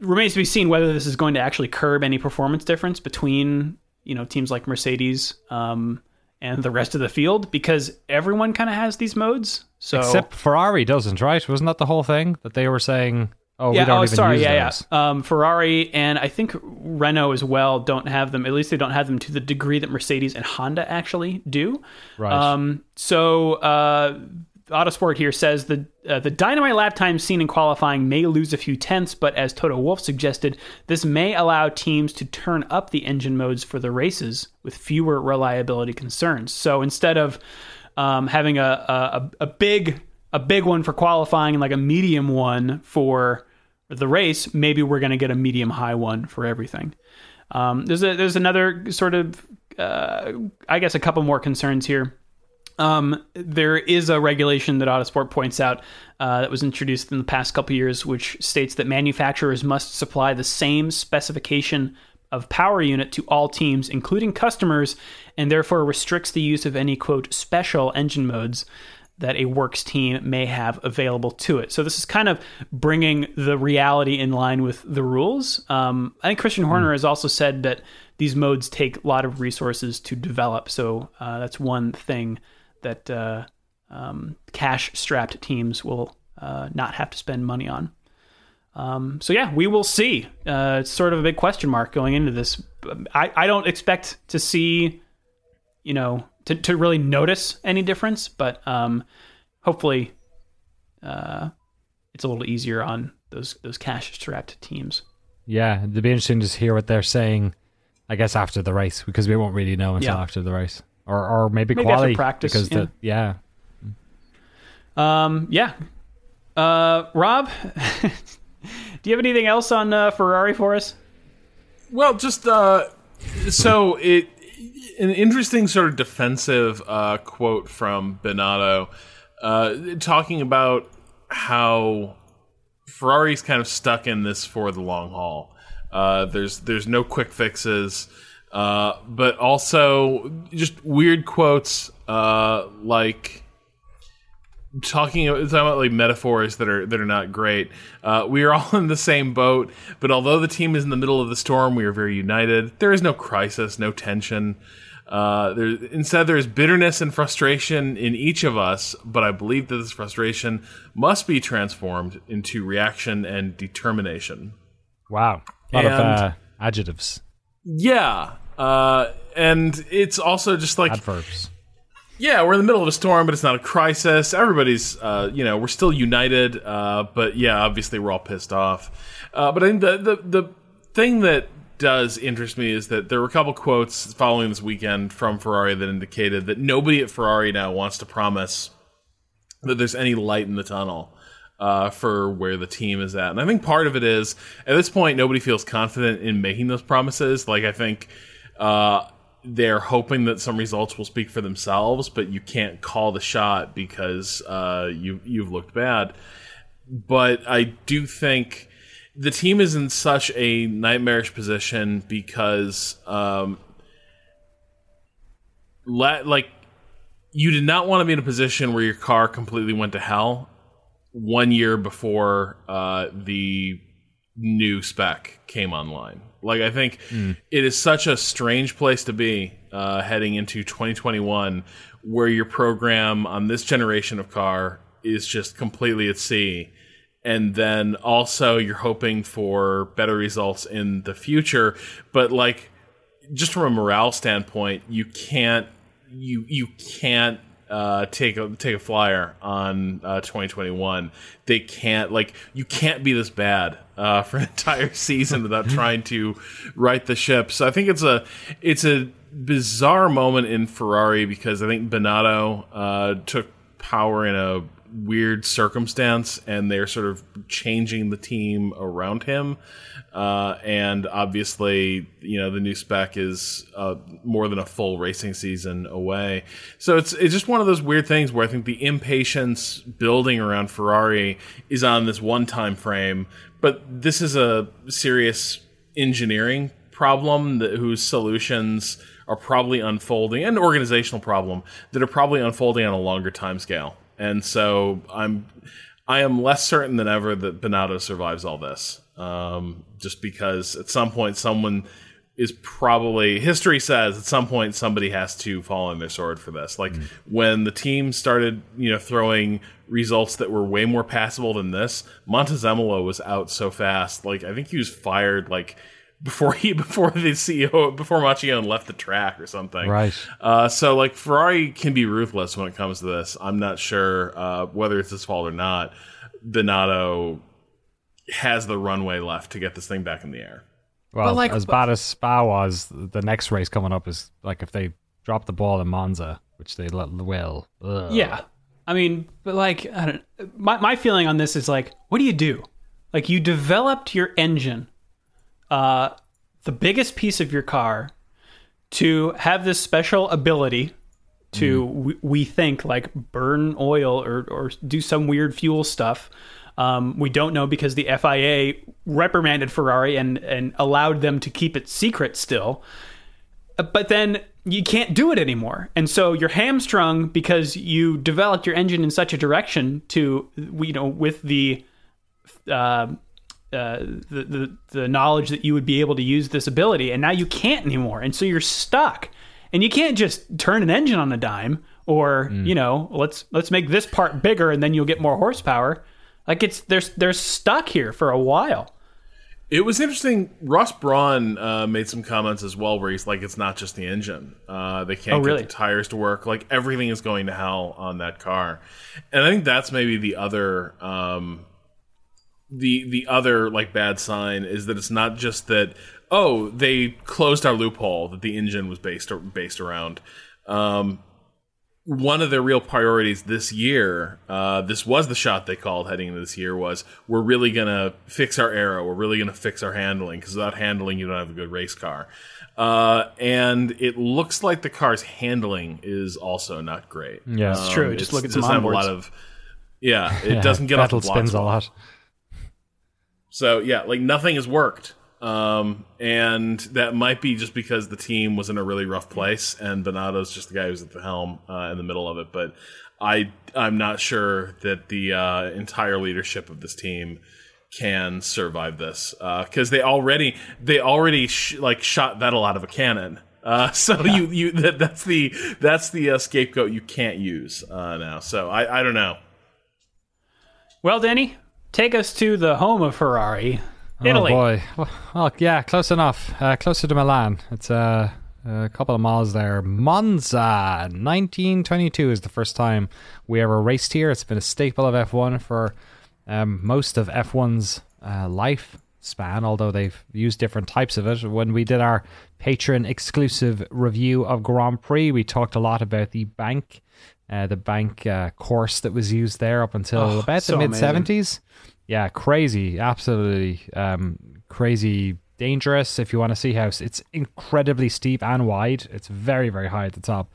remains to be seen whether this is going to actually curb any performance difference between you know teams like Mercedes um, and the rest of the field because everyone kind of has these modes. So except Ferrari doesn't, right? Wasn't that the whole thing that they were saying? Oh, yeah. we don't oh, even sorry. use yeah, those. yeah. Um, Ferrari and I think Renault as well don't have them. At least they don't have them to the degree that Mercedes and Honda actually do. Right. Um, so uh, Autosport here says the uh, the dynamite lap time seen in qualifying may lose a few tenths, but as Toto Wolff suggested, this may allow teams to turn up the engine modes for the races with fewer reliability concerns. So instead of um, having a, a a big a big one for qualifying and like a medium one for the race, maybe we're going to get a medium high one for everything. Um, there's a there's another sort of uh, I guess a couple more concerns here. Um, there is a regulation that Autosport points out uh, that was introduced in the past couple years, which states that manufacturers must supply the same specification of power unit to all teams, including customers, and therefore restricts the use of any quote special engine modes that a works team may have available to it. So this is kind of bringing the reality in line with the rules. Um, I think Christian Horner has also said that these modes take a lot of resources to develop. So uh, that's one thing that uh, um, cash strapped teams will uh, not have to spend money on. Um, so yeah, we will see. Uh, it's sort of a big question mark going into this. I, I don't expect to see, you know, to, to really notice any difference, but um, hopefully, uh, it's a little easier on those those cash strapped teams. Yeah, it'd be interesting to hear what they're saying. I guess after the race because we won't really know until yeah. after the race or or maybe, maybe quality practice because yeah. the yeah. Um. Yeah. Uh. Rob, do you have anything else on uh, Ferrari for us? Well, just uh, so it an interesting sort of defensive uh, quote from Binotto, uh, talking about how Ferrari's kind of stuck in this for the long haul. Uh, there's there's no quick fixes. Uh, but also just weird quotes uh, like talking about, talking about like metaphors that are that are not great. Uh, we are all in the same boat, but although the team is in the middle of the storm, we are very united. There is no crisis, no tension. Uh, there, instead, there is bitterness and frustration in each of us, but I believe that this frustration must be transformed into reaction and determination. Wow. A lot and, of uh, adjectives. Yeah, uh, and it's also just like adverbs. Yeah, we're in the middle of a storm, but it's not a crisis. Everybody's, uh, you know, we're still united. Uh, but yeah, obviously we're all pissed off. Uh, but I think the, the the thing that does interest me is that there were a couple quotes following this weekend from Ferrari that indicated that nobody at Ferrari now wants to promise that there's any light in the tunnel uh, for where the team is at. And I think part of it is at this point nobody feels confident in making those promises. Like I think uh, they're hoping that some results will speak for themselves, but you can't call the shot because uh, you you've looked bad. But I do think the team is in such a nightmarish position because, um, la- like, you did not want to be in a position where your car completely went to hell one year before uh, the new spec came online. Like I think mm. it is such a strange place to be uh, heading into 2021, where your program on this generation of car is just completely at sea, and then also you're hoping for better results in the future. But like, just from a morale standpoint, you can't you you can't uh, take a take a flyer on uh, 2021. They can't like you can't be this bad uh, for an entire season without trying to right the ship. So I think it's a it's a bizarre moment in Ferrari because I think Binotto uh, took power in a weird circumstance and they're sort of changing the team around him. Uh, and obviously, you know, the new spec is uh, more than a full racing season away. So it's it's just one of those weird things where I think the impatience building around Ferrari is on this one time frame, but this is a serious engineering problem that, whose solutions are probably unfolding, an organizational problem that are probably unfolding on a longer time scale. And so I'm I am less certain than ever that Binotto survives all this um, just because at some point someone is probably history says at some point somebody has to fall on their sword for this. Like mm. when the team started, you know, throwing results that were way more passable than this, Montezemolo was out so fast. Like I think he was fired like before he before the CEO before Marchionne left the track or something. Right. Uh, so like Ferrari can be ruthless when it comes to this. I'm not sure uh, whether it's his fault or not. Binotto has the runway left to get this thing back in the air. Well, like- as bad as Spa was, the next race coming up is like if they drop the ball in Monza, which they will. ugh. Yeah. I mean, but like, I don't. My my feeling on this is like, what do you do? Like, you developed your engine, uh, the biggest piece of your car, to have this special ability to we, we think like burn oil or or do some weird fuel stuff. Um, we don't know because the FIA reprimanded Ferrari and and allowed them to keep it secret still but then you can't do it anymore. And so you're hamstrung because you developed your engine in such a direction to, you know, with the, uh, uh, the, the, the knowledge that you would be able to use this ability. And now you can't anymore. And so you're stuck. And you can't just turn an engine on a dime or, you know, let's, let's make this part bigger and then you'll get more horsepower. Like it's, there's, they're stuck here for a while. It was interesting. Ross Brawn uh, made some comments as well, where he's like, "It's not just the engine; uh, they can't Oh, really? get the tires to work. Like everything is going to hell on that car." And I think that's maybe the other, um, the the other like bad sign is that it's not just that oh they closed our loophole that the engine was based based around. Um, one of their real priorities this year, uh, this was the shot they called heading into this year, was we're really going to fix our aero. We're really going to fix our handling because without handling, you don't have a good race car. Uh, and it looks like the car's handling is also not great. Yeah, it's true. Just it's- look at some have a lot of. Yeah, it Yeah, doesn't get off the spins a lot. So yeah, like nothing has worked. Um, and that might be just because the team was in a really rough place, and Binotto's just the guy who's at the helm uh, in the middle of it. But I, I'm not sure that the uh, entire leadership of this team can survive this because they already they already sh- like shot Vettel out of a cannon. Uh, so you you that, that's the that's the uh, scapegoat you can't use uh, now. So I I don't know. Well, Danny, take us to the home of Ferrari, Italy. Oh boy. Well, well, yeah, close enough. Uh, closer to Milan. It's uh, a couple of miles there. Monza, 1922 is the first time we ever raced here. It's been a staple of F1 for um, most of F1's uh, life span, although they've used different types of it. When we did our Patreon exclusive review of Grand Prix, we talked a lot about the bank. Uh, the bank uh, course that was used there up until Oh, about so the mid 70s. Yeah, crazy, absolutely um, crazy, dangerous. If you want to see how it's incredibly steep and wide, it's very, very high at the top.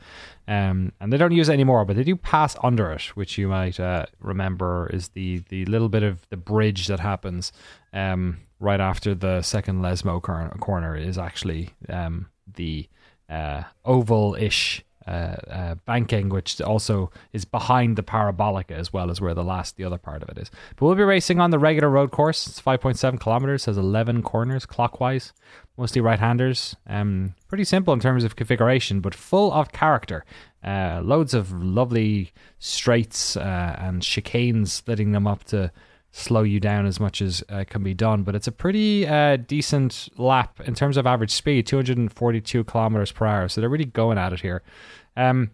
Um, and they don't use it anymore, but they do pass under it, which you might uh, remember is the the little bit of the bridge that happens um, right after the second Lesmo cor- corner is actually um, the uh, oval-ish uh, uh, banking, which also is behind the parabolica as well as where the last, the other part of it is. But we'll be racing on the regular road course. It's 5.7 kilometers, has 11 corners clockwise, mostly right-handers. Um, pretty simple in terms of configuration, but full of character. Uh, loads of lovely straights uh, and chicanes, splitting them up to slow you down as much as uh, can be done. But it's a pretty uh, decent lap in terms of average speed, 242 kilometers per hour. So they're really going at it here. Um,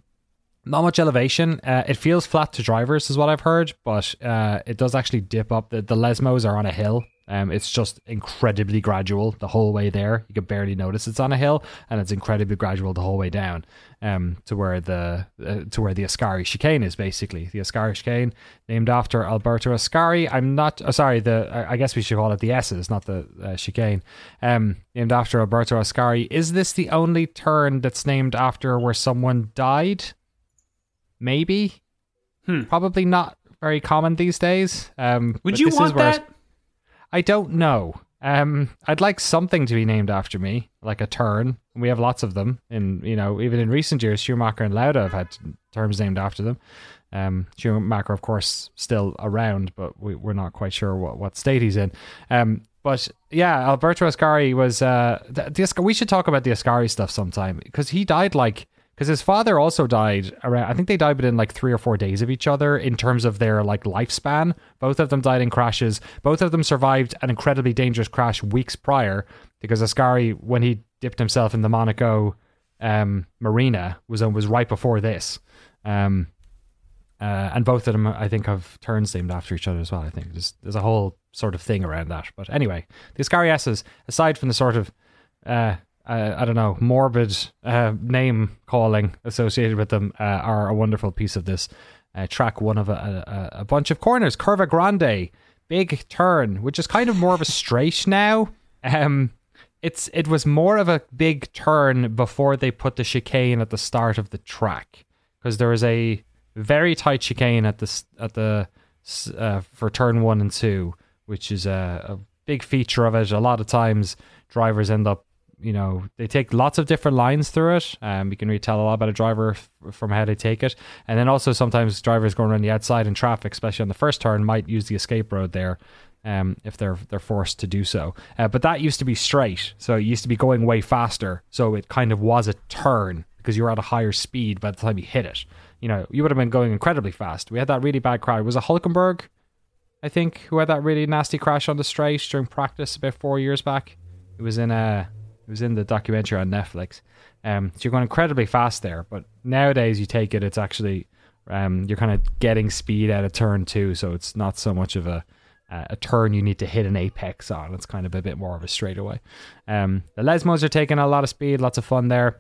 not much elevation. Uh, it feels flat to drivers, is what I've heard, but uh, it does actually dip up. The, the Lesmos are on a hill. Um, it's just incredibly gradual the whole way there. You can barely notice it's on a hill, and it's incredibly gradual the whole way down um, to where the uh, to where the Ascari chicane is. Basically, the Ascari chicane, named after Alberto Ascari. I'm not uh, sorry. The I guess we should call it the S's, not the uh, chicane. Um, named after Alberto Ascari. Is this the only turn that's named after where someone died? Maybe. Hmm. Probably not very common these days. Um, Would you want that? I don't know. Um, I'd like something to be named after me, like a turn. We have lots of them, in you know, even in recent years, Schumacher and Lauda have had terms named after them. Um, Schumacher, of course, still around, but we, we're not quite sure what, what state he's in. Um, but yeah, Alberto Ascari was. Uh, the, the we should talk about the Ascari stuff sometime because he died like because his father also died around. I think they died within like three or four days of each other in terms of their like lifespan. Both of them died in crashes. Both of them survived an incredibly dangerous crash weeks prior because Ascari, when he dipped himself in the Monaco um, marina, was was right before this. Um, uh, and both of them, I think, have turns named after each other as well. I think there's there's a whole sort of thing around that. But anyway, the Ascari S's, aside from the sort of uh, uh, I don't know, morbid uh, name calling associated with them uh, are a wonderful piece of this uh, track. One of a, a, a, bunch of corners, Curva Grande, big turn, which is kind of more of a straight now. Um, it's it was more of a big turn before they put the chicane at the start of the track because there was a very tight chicane at the at the uh, for turn one and two, which is a, a big feature of it. A lot of times, drivers end up, you know, they take lots of different lines through it. Um, you can really tell a lot about a driver f- from how they take it, and then also sometimes drivers going around the outside in traffic, especially on the first turn, might use the escape road there. Um, if they're they're forced to do so, uh, but that used to be straight, so it used to be going way faster. So it kind of was a turn because you were at a higher speed by the time you hit it you know, you would have been going incredibly fast. We had that really bad crash. Was it Hulkenberg, I think, who had that really nasty crash on the straight during practice about four years back? It was in a, uh, it was in the documentary on Netflix. Um, so you're going incredibly fast there, but nowadays you take it, it's actually um, you're kind of getting speed out of turn two, so it's not so much of a a turn you need to hit an apex on. It's kind of a bit more of a straightaway. Um, the Lesmos are taking a lot of speed, lots of fun there.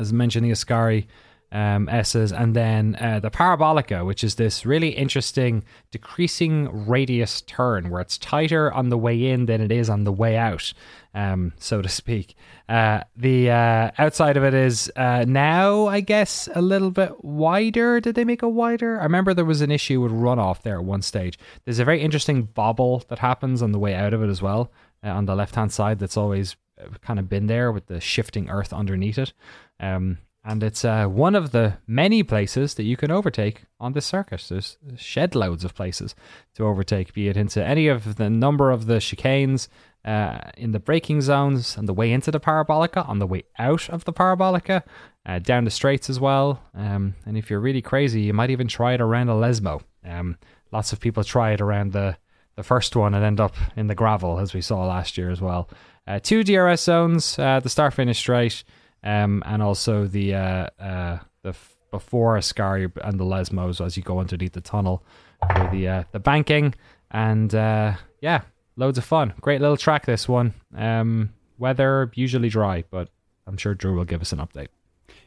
As I mentioned, the Ascari um, S's, and then uh, the Parabolica, which is this really interesting decreasing radius turn where it's tighter on the way in than it is on the way out, um, so to speak. Uh, the uh, outside of it is uh, now, I guess, a little bit wider. Did they make it wider? I remember there was an issue with runoff there at one stage. There's a very interesting bobble that happens on the way out of it as well, uh, on the left hand side, that's always uh, kind of been there with the shifting earth underneath it. Um, and it's uh, one of the many places that you can overtake on this circuit. There's shed loads of places to overtake, be it into any of the number of the chicanes uh, in the braking zones, on the way into the parabolica, on the way out of the parabolica, uh, down the straights as well. Um, and if you're really crazy, you might even try it around a Lesmo. Um, lots of people try it around the the first one and end up in the gravel, as we saw last year as well. Uh, two DRS zones, uh, the start finish straight um, and also the uh, uh, the f- before Ascari and the Lesmos as you go underneath the tunnel for the uh, the banking, and uh, yeah, loads of fun. Great little track this one. Um, weather usually dry, but I'm sure Drew will give us an update.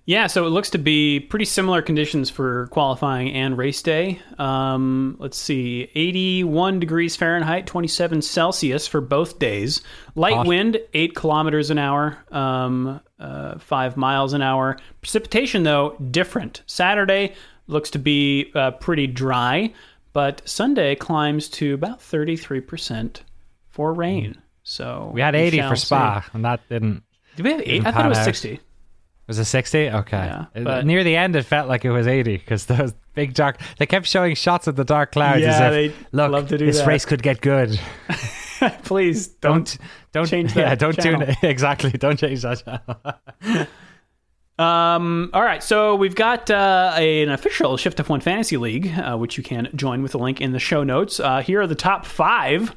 Yeah, so it looks to be pretty similar conditions for qualifying and race day. Um, let's see, 81 degrees Fahrenheit, 27 Celsius for both days. Light Hot. wind, 8 kilometers an hour, um, uh, 5 miles an hour. Precipitation, though, different. Saturday looks to be uh, pretty dry, but Sunday climbs to about 33% for rain. So we had 80 for Spa, see. and that didn't. Did we have 8? I thought it was 60. Was it 60? Okay. Yeah, but, Near the end, it felt like it was 80 because those big dark. They kept showing shots of the dark clouds. Yeah, as if, they look, love to do this that. race could get good. Please don't, don't don't change that. Yeah, don't channel. tune it. Exactly. Don't change that channel. Um, all right, so we've got uh, an official Shift F1 Fantasy League, uh, which you can join with a link in the show notes. Uh, here are the top five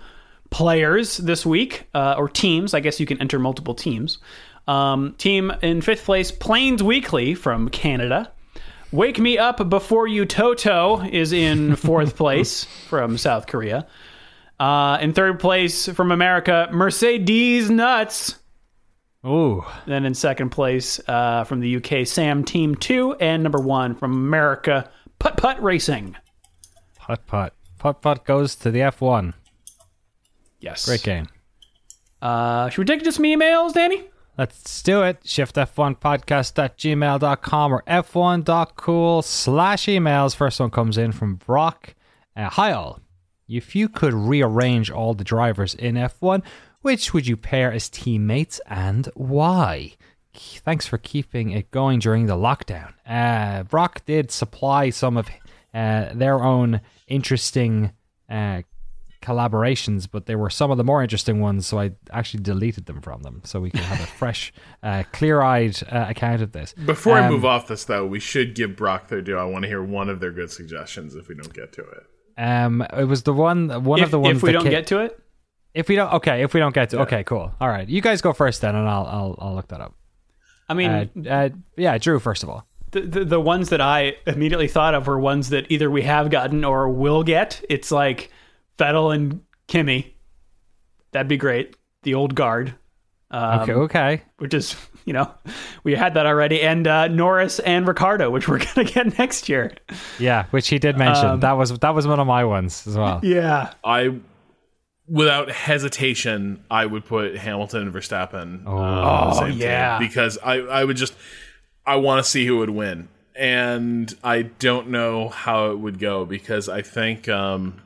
players this week, uh, or teams. I guess you can enter multiple teams. Um, team in fifth place, Plains Weekly from Canada. Wake Me Up Before You Toto is in fourth place from South Korea. Uh, in third place from America, Mercedes Nuts. Ooh. Then in second place uh, from the UK, Sam Team 2. And number one from America, Putt Putt Racing. Putt Putt. Putt Putt goes to the F1. Yes. Great game. Uh, should we take just some emails, Danny? Let's do it. ShiftF1podcast at gmail.com or f1.cool slash emails. First one comes in from Brock. Uh, Hi all. If you could rearrange all the drivers in F1, which would you pair as teammates and why? Thanks for keeping it going during the lockdown. Uh, Brock did supply some of uh, their own interesting uh, collaborations, but they were some of the more interesting ones. So I actually deleted them from them, so we can have a fresh, uh, clear-eyed uh, account of this. Before I Um, move off this, though, we should give Brock their due. I want to hear one of their good suggestions if we don't get to it. Um, it was the one, one If, of the ones if we don't ca- get to it, if we don't, okay, if we don't get to, okay, cool, all right, you guys go first then, and I'll I'll, I'll look that up. I mean, Uh, uh, yeah, Drew, first of all. the, the the ones that I immediately thought of were ones that either we have gotten or will get. It's like Vettel and Kimi. That'd be great. The old guard, um, Okay, okay. which is you know we had that already, and uh, Norris and Ricciardo, which we're gonna get next year. Yeah, which he did mention. Um, that was that was one of my ones as well. Yeah, I, without hesitation, I would put Hamilton and Verstappen. Oh. on the Oh, team yeah. because I, I would just, I want to see who would win, and I don't know how it would go because I think um,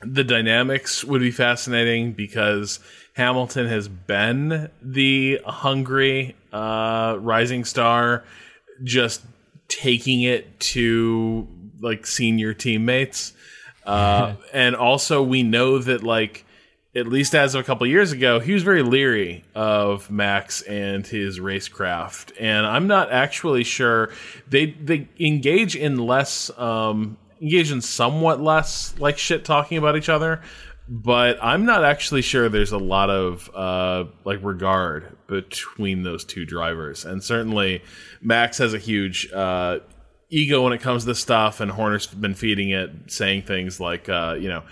the dynamics would be fascinating because Hamilton has been the hungry uh, rising star, just taking it to like senior teammates. Uh, and also, we know that like at least as of a couple years ago, he was very leery of Max and his racecraft, and I'm not actually sure. They they engage in less um, engage in somewhat less like shit talking about each other, but I'm not actually sure there's a lot of uh, like regard between those two drivers, and certainly Max has a huge. Uh, ego when it comes to this stuff, and Horner's been feeding it, saying things like, uh, you know,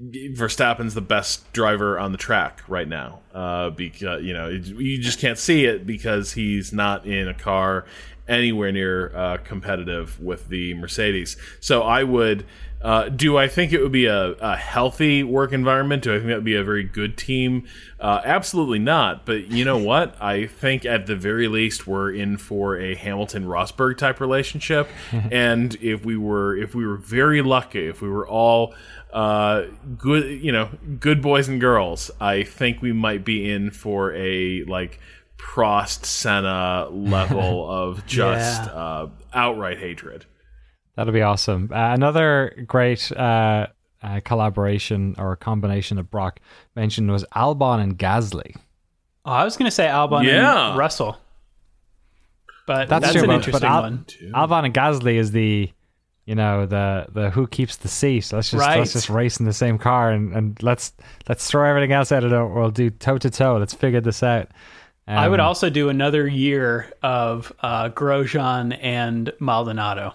Verstappen's the best driver on the track right now. Uh, because you know you just can't see it because he's not in a car anywhere near uh, competitive with the Mercedes. So I would. Uh, do I think it would be a, a healthy work environment? Do I think that would be a very good team? Uh, absolutely not. But you know what? I think at the very least we're in for a Hamilton Rosberg type relationship. and if we were if we were very lucky, if we were all uh, good, you know, good boys and girls, I think we might be in for a like Prost Senna level of just Yeah. uh, outright hatred. That'll be awesome. Uh, another great uh, uh, collaboration or combination that Brock mentioned was Albon and Gasly. oh, I was gonna say Albon Yeah. and Russell, but That's, that's, true, an but- interesting but Al- one. Albon and Gasly is the, you know, the the who keeps the seat. Let's just Right. let's just race in the same car and, and let's let's throw everything else out of it. We'll do toe to toe. Let's figure this out. I would Um, also do another year of uh, Grosjean and Maldonado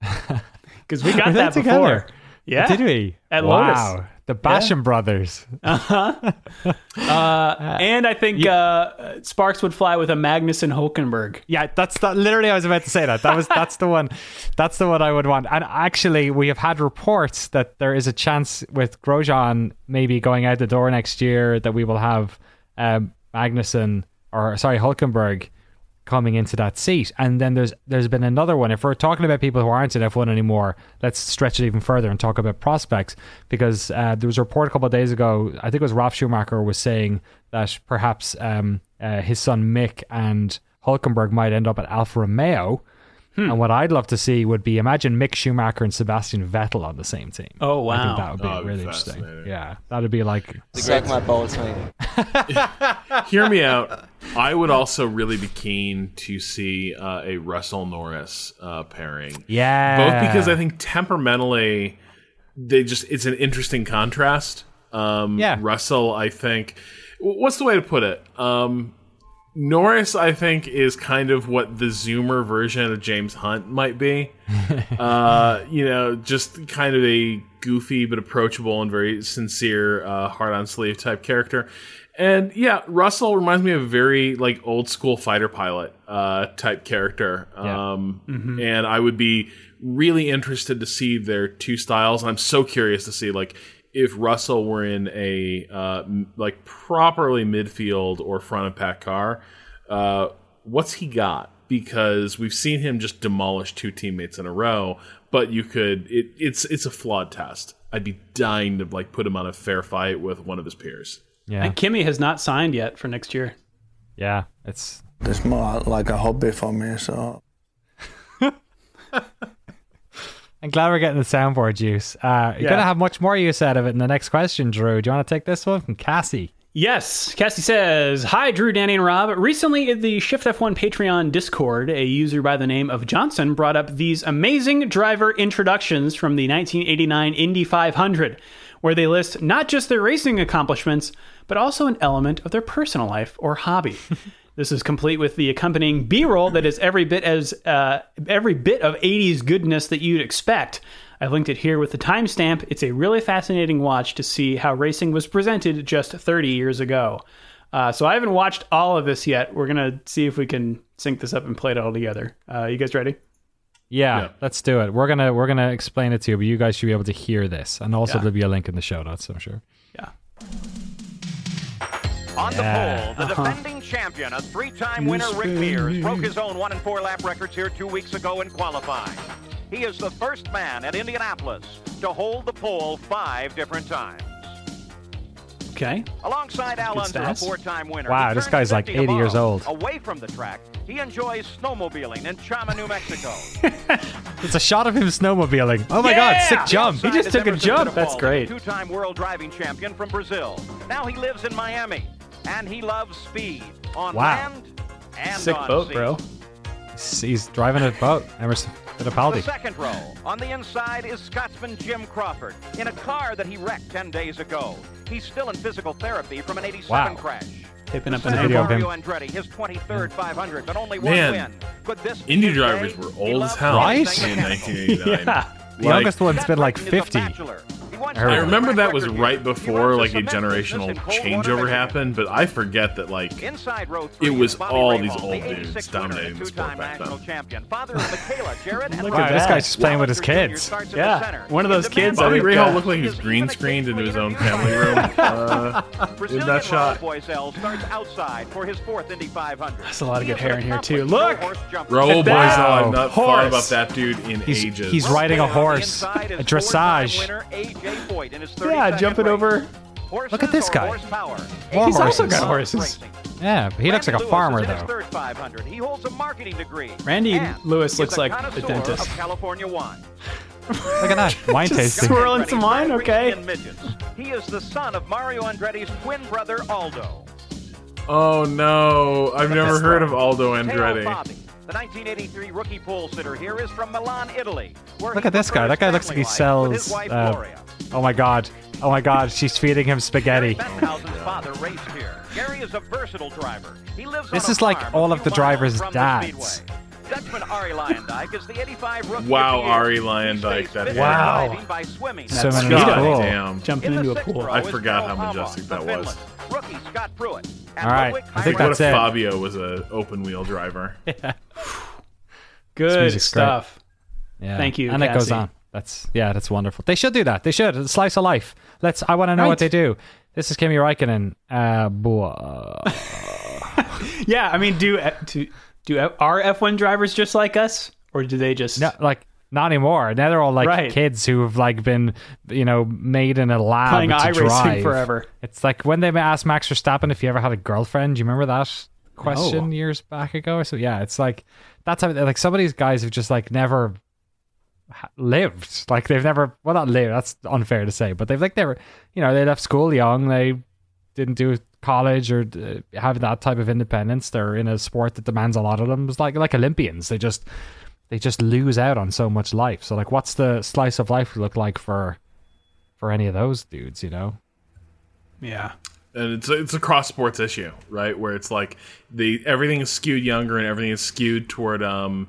because we got that together? before. Yeah, Did we? At wow. Lotus. The Basham brothers. Uh, and I think uh, Sparks would fly with a Magnussen Hulkenberg. Yeah, that's that. Literally, I was about to say that. That was that's the one. That's the one I would want. And actually, we have had reports that there is a chance with Grosjean maybe going out the door next year that we will have um, Magnussen or sorry Hulkenberg coming into that seat. And then there's there's been another one. If we're talking about people who aren't in F1 anymore, let's stretch it even further and talk about prospects because uh, there was a report a couple of days ago. I think it was Ralf Schumacher was saying that perhaps um, uh, his son Mick and Hulkenberg might end up at Alfa Romeo. And what I'd love to see would be imagine Mick Schumacher and Sebastian Vettel on the same team. Oh I think wow! that would be That would be really interesting. Yeah, that'd be like Suck my balls, mate. Hear me out. I would also really be keen to see uh, a Russell Norris uh, pairing. yeah, Both because I think temperamentally, they just it's an interesting contrast. Um, Yeah. Russell, I think. What's the way to put it? Um, Norris, I think, is kind of what the Zoomer version of James Hunt might be. uh, you know, just kind of a goofy but approachable and very sincere, uh, hard on sleeve type character. And yeah, Russell reminds me of a very like old school fighter pilot uh, type character. Yeah. Um, And I would be really interested to see their two styles. I'm so curious to see like if Russell were in a uh, m- like properly midfield or front of pack car, uh, what's he got? Because we've seen him just demolish two teammates in a row, but you could it, it's it's a flawed test. I'd be dying to like put him on a fair fight with one of his peers. yeah, And Kimi has not signed yet for next year. yeah. It's It's more like a hobby for me, so I'm glad we're getting the soundboard use. Uh, you're Yeah. gonna have much more use out of it in the next question, Drew. Do you want to take this one from Cassie? Yes, Cassie says, Hi, Drew, Danny, and Rob. Recently, in the Shift F1 Patreon Discord, a user by the name of Johnson brought up these amazing driver introductions from the 1989 Indy 500, where they list not just their racing accomplishments, but also an element of their personal life or hobby. this is complete with the accompanying B-roll that is every bit as uh, every bit of 80s goodness that you'd expect. I've linked it here with the timestamp. It's a really fascinating watch to see how racing was presented just 30 years ago. Uh, so I haven't watched all of this yet. We're gonna see if we can sync this up and play it all together. Uh, you guys ready? Yeah, Yeah. let's do it. We're gonna we're gonna explain it to you, but you guys should be able to hear this, and also Yeah. there'll be a link in the show notes. I'm sure. Yeah. On Yeah. the pole, the defending champion, a three-time winner, Rick Mears, broke his own one and four lap records here two weeks ago in qualifying. He is the first man at Indianapolis to hold the pole five different times. Okay. Alongside Al Unser, a four-time winner. Wow, this guy's like 80 years old. Away from the track, he enjoys snowmobiling in Chama, New Mexico. It's a shot of him snowmobiling. Oh my god, sick jump! He just took a jump. That's great. Two-time world driving champion from Brazil. Now he lives in Miami, and he loves speed on Wow. land and Sick on boat, sea. bro. He's- He's driving a boat. Emerson The Fittipaldi. second row. On the inside is Scotsman Jim Crawford in a car that he wrecked 10 days ago. He's still in physical therapy from an 87 Wow. crash. Taping up The an second video of him. Andretti, his 23rd 500, but only one Man, win. Could this Indy his drivers were old as hell Right? in 1989. Yeah. The youngest one's Jeff been like Burton is a 50. Bachelor. He once I. I remember that was right before like a generational changeover happened, but I forget that like Inside row three It was Bobby all Rahal, these old 86 dudes dominating the sport back then. national champion. Father of Michaela, Jared, and Look at this that. guy's just playing with his kids. starts in the Yeah, one of those kids, Bobby think, Rahal looked like he was green screened into his own family room uh, in that shot. Raul Boesel starts outside for his fourth Indy 500. That's a lot of good hair in here, too. Look! no-horse. Raul Boesel, I've not horse. thought about that dude in He's ages. he's riding a horse, a dressage. Winner A.J. In his Yeah, jumping race. over. Horses Look at this guy. horsepower? More He's also got horses. Yeah, but he looks like a Lewis farmer is in his though. third 500. He holds a marketing degree. Randy and Lewis looks a like a dentist. Of California wine. Look at that wine tasting. Swirling some wine, okay. racing in midgets. He is the son of Mario Andretti's twin brother Aldo. Oh no, I've never heard guy. of Aldo Andretti. Fabi, the 1983 rookie pole sitter here, is from Milan, Italy. Look at this guy. That guy looks like he family life with his sells. Uh, Gloria. Oh my god. Oh my god. She's feeding him spaghetti. Father raced here. Gary is a versatile driver. He lives This on a is like all of the drivers' miles dads. Dutchman Arie Luyendyk is the 85 rookie Wow, of the year. Ari He that. Wow. by swimming. Swimming That's in his God. Damn. Jumping In into a pool. I forgot how majestic that was. Rookie Scott Pruett. All right, I think Heimer. What if it. Fabio was a open wheel driver? Good stuff. Yeah. Thank you, And it goes on. That's yeah, that's wonderful. They should do that. They should. Slice of life. Let's. I want to know what they do. This is Kimi Raikkonen. Uh, boy. Yeah, I mean, do do do are F1 drivers just like us, or do they just? no, like not anymore. Now they're all like Right. kids who have like been, you know, made in a lab Playing to iRacing drive forever. It's like when they asked Max Verstappen if he ever had a girlfriend. Do you remember that question No. years back ago? So yeah, it's like that's how like some of these guys have just like never lived. Like they've never well not lived. That's unfair to say, but they've like never. You know, they left school young. They didn't do college or uh, have that type of independence. They're in a sport that demands a lot of them. It's like like Olympians. They just they just lose out on so much life. So like, what's the slice of life look like for for any of those dudes? You know. Yeah. and it's a, it's a cross sports issue, right? Where it's like the everything is skewed younger and everything is skewed toward um,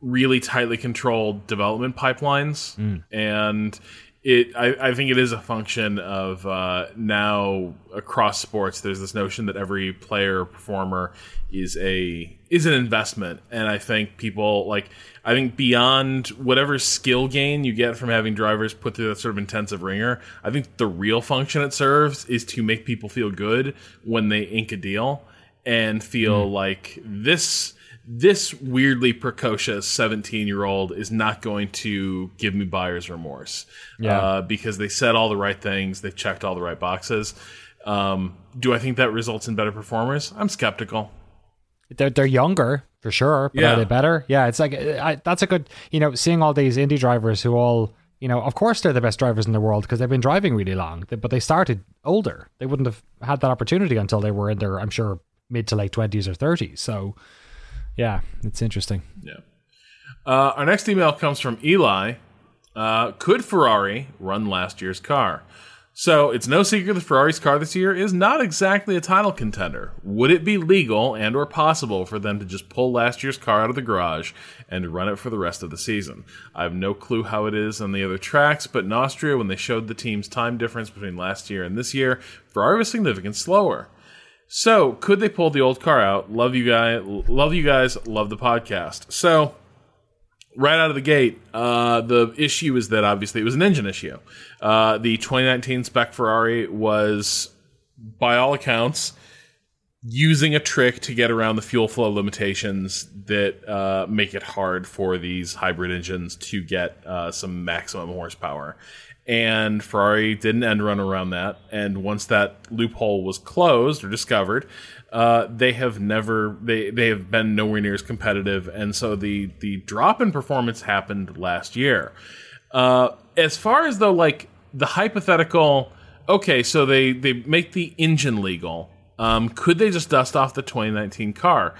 really tightly controlled development pipelines, and it I, I think it is a function of uh, now across sports. There's this notion that every player or performer is a is an investment, and I think people like I think beyond whatever skill gain you get from having drivers put through that sort of intensive ringer, I think the real function it serves is to make people feel good when they ink a deal and feel like this this weirdly precocious 17 year old is not going to give me buyer's remorse Yeah. uh, because they said all the right things they've checked all the right boxes um, do i think that results in better performers i'm skeptical They're they're younger. for sure. But Yeah. are they better? Yeah, it's like I, that's a good. You know, seeing all these Indy drivers who all. You know, of course they're the best drivers in the world because they've been driving really long, but they started older. They wouldn't have had that opportunity until they were in their, I'm sure, mid to late twenties or thirties. So, yeah, it's interesting. Yeah. Uh, our next email comes from Eli. Uh, could Ferrari run last year's car? So it's no secret that Ferrari's car this year is not exactly a title contender. Would it be legal and or possible for them to just pull last year's car out of the garage and run it for the rest of the season? I have no clue how it is on the other tracks, but in Austria, when they showed the team's time difference between last year and this year, Ferrari was significantly slower. So, could they pull the old car out? Love you guys. Love you guys. Love the podcast. So, right out of the gate, uh, the issue is that obviously it was an engine issue. Uh, the 2019 spec Ferrari was, by all accounts, using a trick to get around the fuel flow limitations that uh, make it hard for these hybrid engines to get uh, some maximum horsepower. And Ferrari did an end run around that. And once that loophole was closed or discovered, uh, they have never they they have been nowhere near as competitive. And so the the drop in performance happened last year. Uh, as far as though like the hypothetical, okay, so they they make the engine legal. Um, could they just dust off the 2019 car?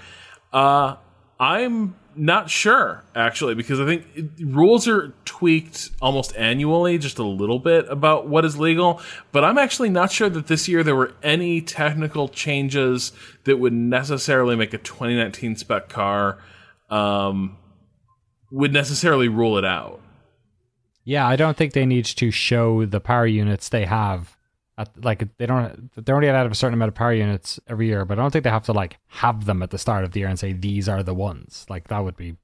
Uh, I'm not sure actually because I think it, rules are tweaked almost annually, just a little bit about what is legal. But I'm actually not sure that this year there were any technical changes that would necessarily make a 2019 spec car um, would necessarily rule it out. Yeah, I don't think they need to show the power units they have. At, like they don't, they only get out of a certain amount of power units every year, but I don't think they have to like have them at the start of the year and say these are the ones. Like that would be.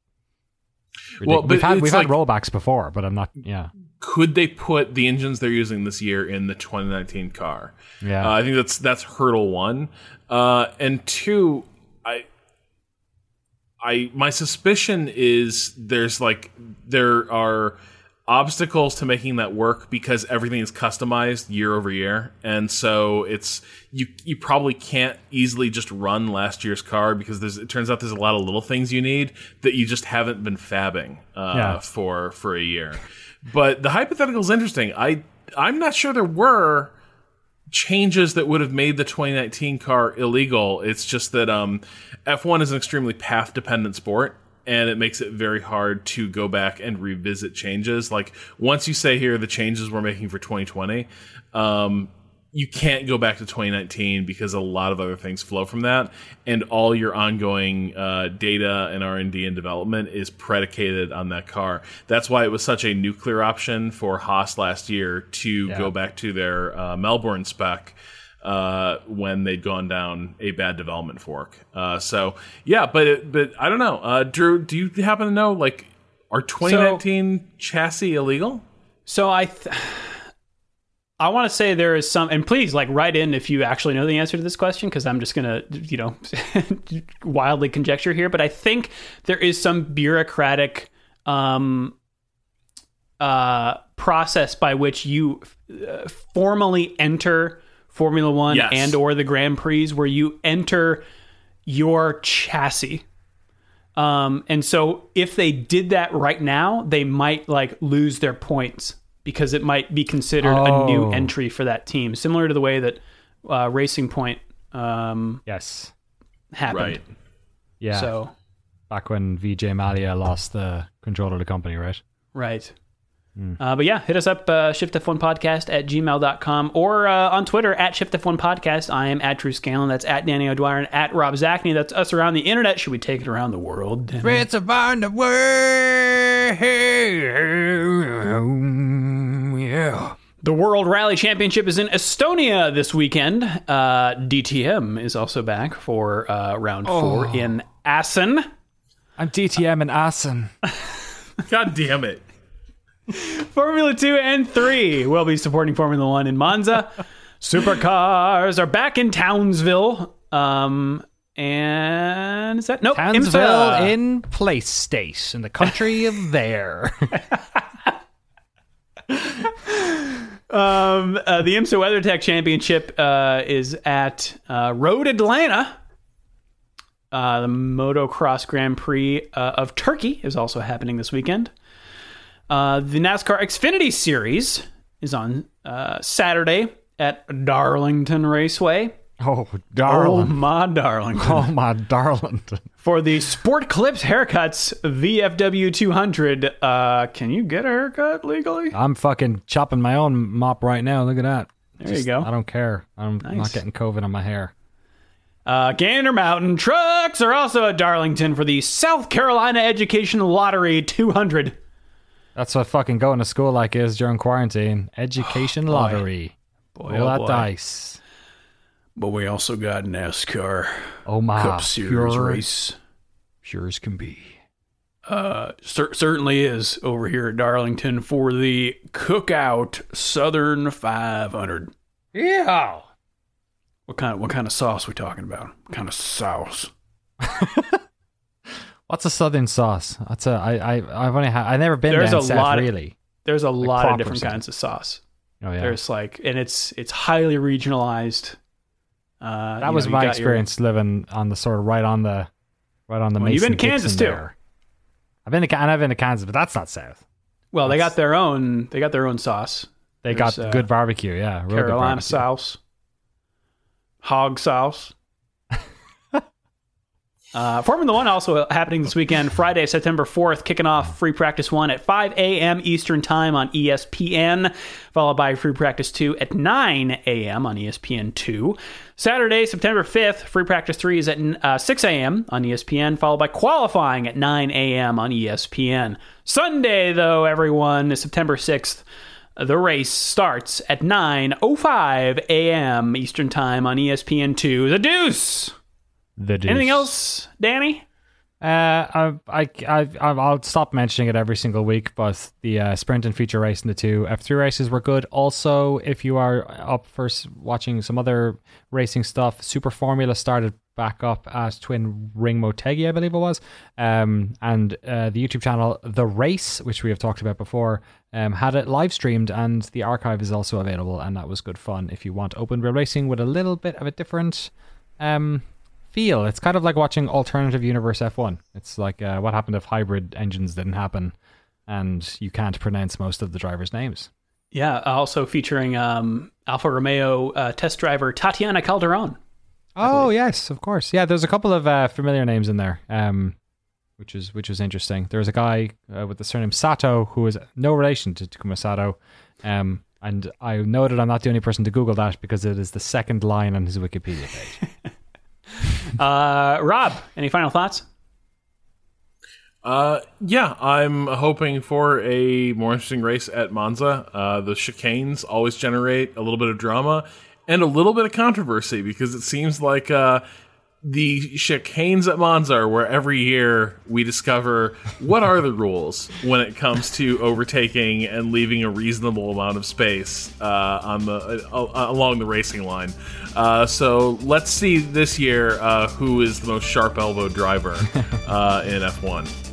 Well, Well, we've had we've like- had rollbacks before, but I'm not. Yeah, could they put the engines they're using this year in the 2019 car? Yeah. uh, I think that's that's hurdle one, uh, and two, I, I my suspicion is there's like there are obstacles to making that work because everything is customized year over year, and so it's you you probably can't easily just run last year's car because there's it turns out there's a lot of little things you need that you just haven't been fabbing uh, Yeah. for for a year. But the hypothetical is interesting. I I'm not sure there were changes that would have made the 2019 car illegal. It's just that um, F1 is an extremely path dependent sport. And it makes it very hard to go back and revisit changes. Like once you say here the changes we're making for 2020, um, you can't go back to 2019 because a lot of other things flow from that, and all your ongoing uh, data and R and D and development is predicated on that car. That's why it was such a nuclear option for Haas last year to go back to their uh, Melbourne spec uh, when they'd gone down a bad development fork. Uh, so yeah, but it, but I don't know, uh, Drew. Do you happen to know like are 2019 chassis illegal? So I, th- I want to say there is some, and please like write in if you actually know the answer to this question because I'm just gonna, you know, wildly conjecture here. But I think there is some bureaucratic um, uh, process by which you uh, formally enter Formula One Yes. and or the Grand Prix, where you enter your chassis. Um, and so if they did that right now, they might like lose their points because it might be considered a new Oh. entry for that team, similar to the way that uh, Racing Point um, yes, happened. Right. yeah. So back when Vijay Mallya lost the control of the company, right? right. Uh, but yeah, hit us up, uh, shiftf1podcast at gmail.com or uh, on Twitter at shiftf1podcast. I am at Drew Scanlon. That's at Danny O'Dwyer and at Rob Zacny. That's us around the internet. Should we take it around the world? Danny? It's around the world. Yeah. The World Rally Championship is in Estonia this weekend. Uh, DTM is also back for uh, round four in Assen. I'm DTM in Assen. God damn it. Formula 2 and 3 will be supporting Formula 1 in Monza. Supercars are back in Townsville. Um, and is that nope? Townsville IMSA. in place state in the country of there. Um, uh, the IMSA WeatherTech Championship uh, is at uh, Road Atlanta. Uh, the Motocross Grand Prix uh, of Turkey is also happening this weekend. Uh, the NASCAR Xfinity Series is on uh, Saturday at Darlington Raceway. Oh, darling. Oh, my Darlington. Oh, my darling. For the Sport Clips Haircuts VFW 200, uh, can you get a haircut legally? I'm fucking chopping my own mop right now. Look at that. There you go. I don't care. I'm Nice. not getting COVID on my hair. Uh, Gander Mountain Trucks are also at Darlington for the South Carolina Education Lottery 200. That's what fucking going to school like is during quarantine. Education lottery. Boy, Roll oh that boy. dice. But we also got NASCAR Oh my. Cup Series pure, race. Sure as can be. Uh, cer- certainly is over here at Darlington for the Cookout Southern 500. Yeah. What kind of what kind of sauce we talking about? What kind of sauce? What's a southern sauce? That's a I I I've only had I've never been There's down a south lot of- really. There's a lot of different kinds of sauce. Oh yeah. There's like, and it's it's highly regionalized. Uh, that was know, my got your- experience living on the sort of right on the right on the Well, you've been to Kansas, too. there. I've been to and I've been to Kansas, but that's not south. well, they got their own. They got their own sauce. They There's, got uh, good barbecue, yeah. Carolina barbecue. sauce, hog sauce. Uh, Formula One also happening this weekend, Friday, September 4th, kicking off free practice one at 5 a.m. Eastern Time on ESPN, followed by free practice two at 9 a.m. on ESPN 2. Saturday, September 5th, free practice three is at uh, 6 a.m. on ESPN, followed by qualifying at 9 a.m. on ESPN. Sunday, though, everyone, is September 6th. The race starts at 9:05 a.m. Eastern Time on E ESPN2. The Deuce. The deuce. Anything else, Danny? Uh, I, I, I, I'll stop mentioning it every single week, but the uh, sprint and feature race and the two F3 races were good. Also, if you are up for watching some other racing stuff, Super Formula started back up at Twin Ring Motegi, I believe it was. Um, and uh, the YouTube channel The Race, which we have talked about before, um, had it live streamed, and the archive is also available, and that was good fun if you want open wheel racing with a little bit of a different. Um, feel. It's kind of like watching alternative universe F1. It's like uh, what happened if hybrid engines didn't happen and you can't pronounce most of the drivers' names. Yeah, also featuring um, Alfa Romeo uh, test driver Tatiana Calderon. Oh yes, of course. Yeah, there's a couple of uh, familiar names in there, um, which is which was interesting. There was a guy uh, with the surname Sato who is no relation to Takuma Sato, um, and I noted I'm not the only person to Google that because it is the second line on his Wikipedia page. Uh, Rob, any final thoughts? Uh, yeah, I'm hoping for a more interesting race at Monza. Uh, the chicanes always generate a little bit of drama and a little bit of controversy because it seems like uh, the chicanes at Monza where every year we discover what are the rules when it comes to overtaking and leaving a reasonable amount of space uh, on the uh, along the racing line. Uh, so let's see this year uh, who is the most sharp elbow driver uh, in F1.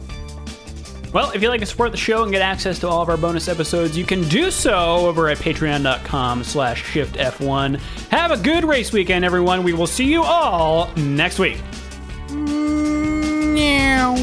Well, if you'd like to support the show and get access to all of our bonus episodes, you can do so over at patreon.com slash shiftf1. Have a good race weekend, everyone. We will see you all next week. Meow.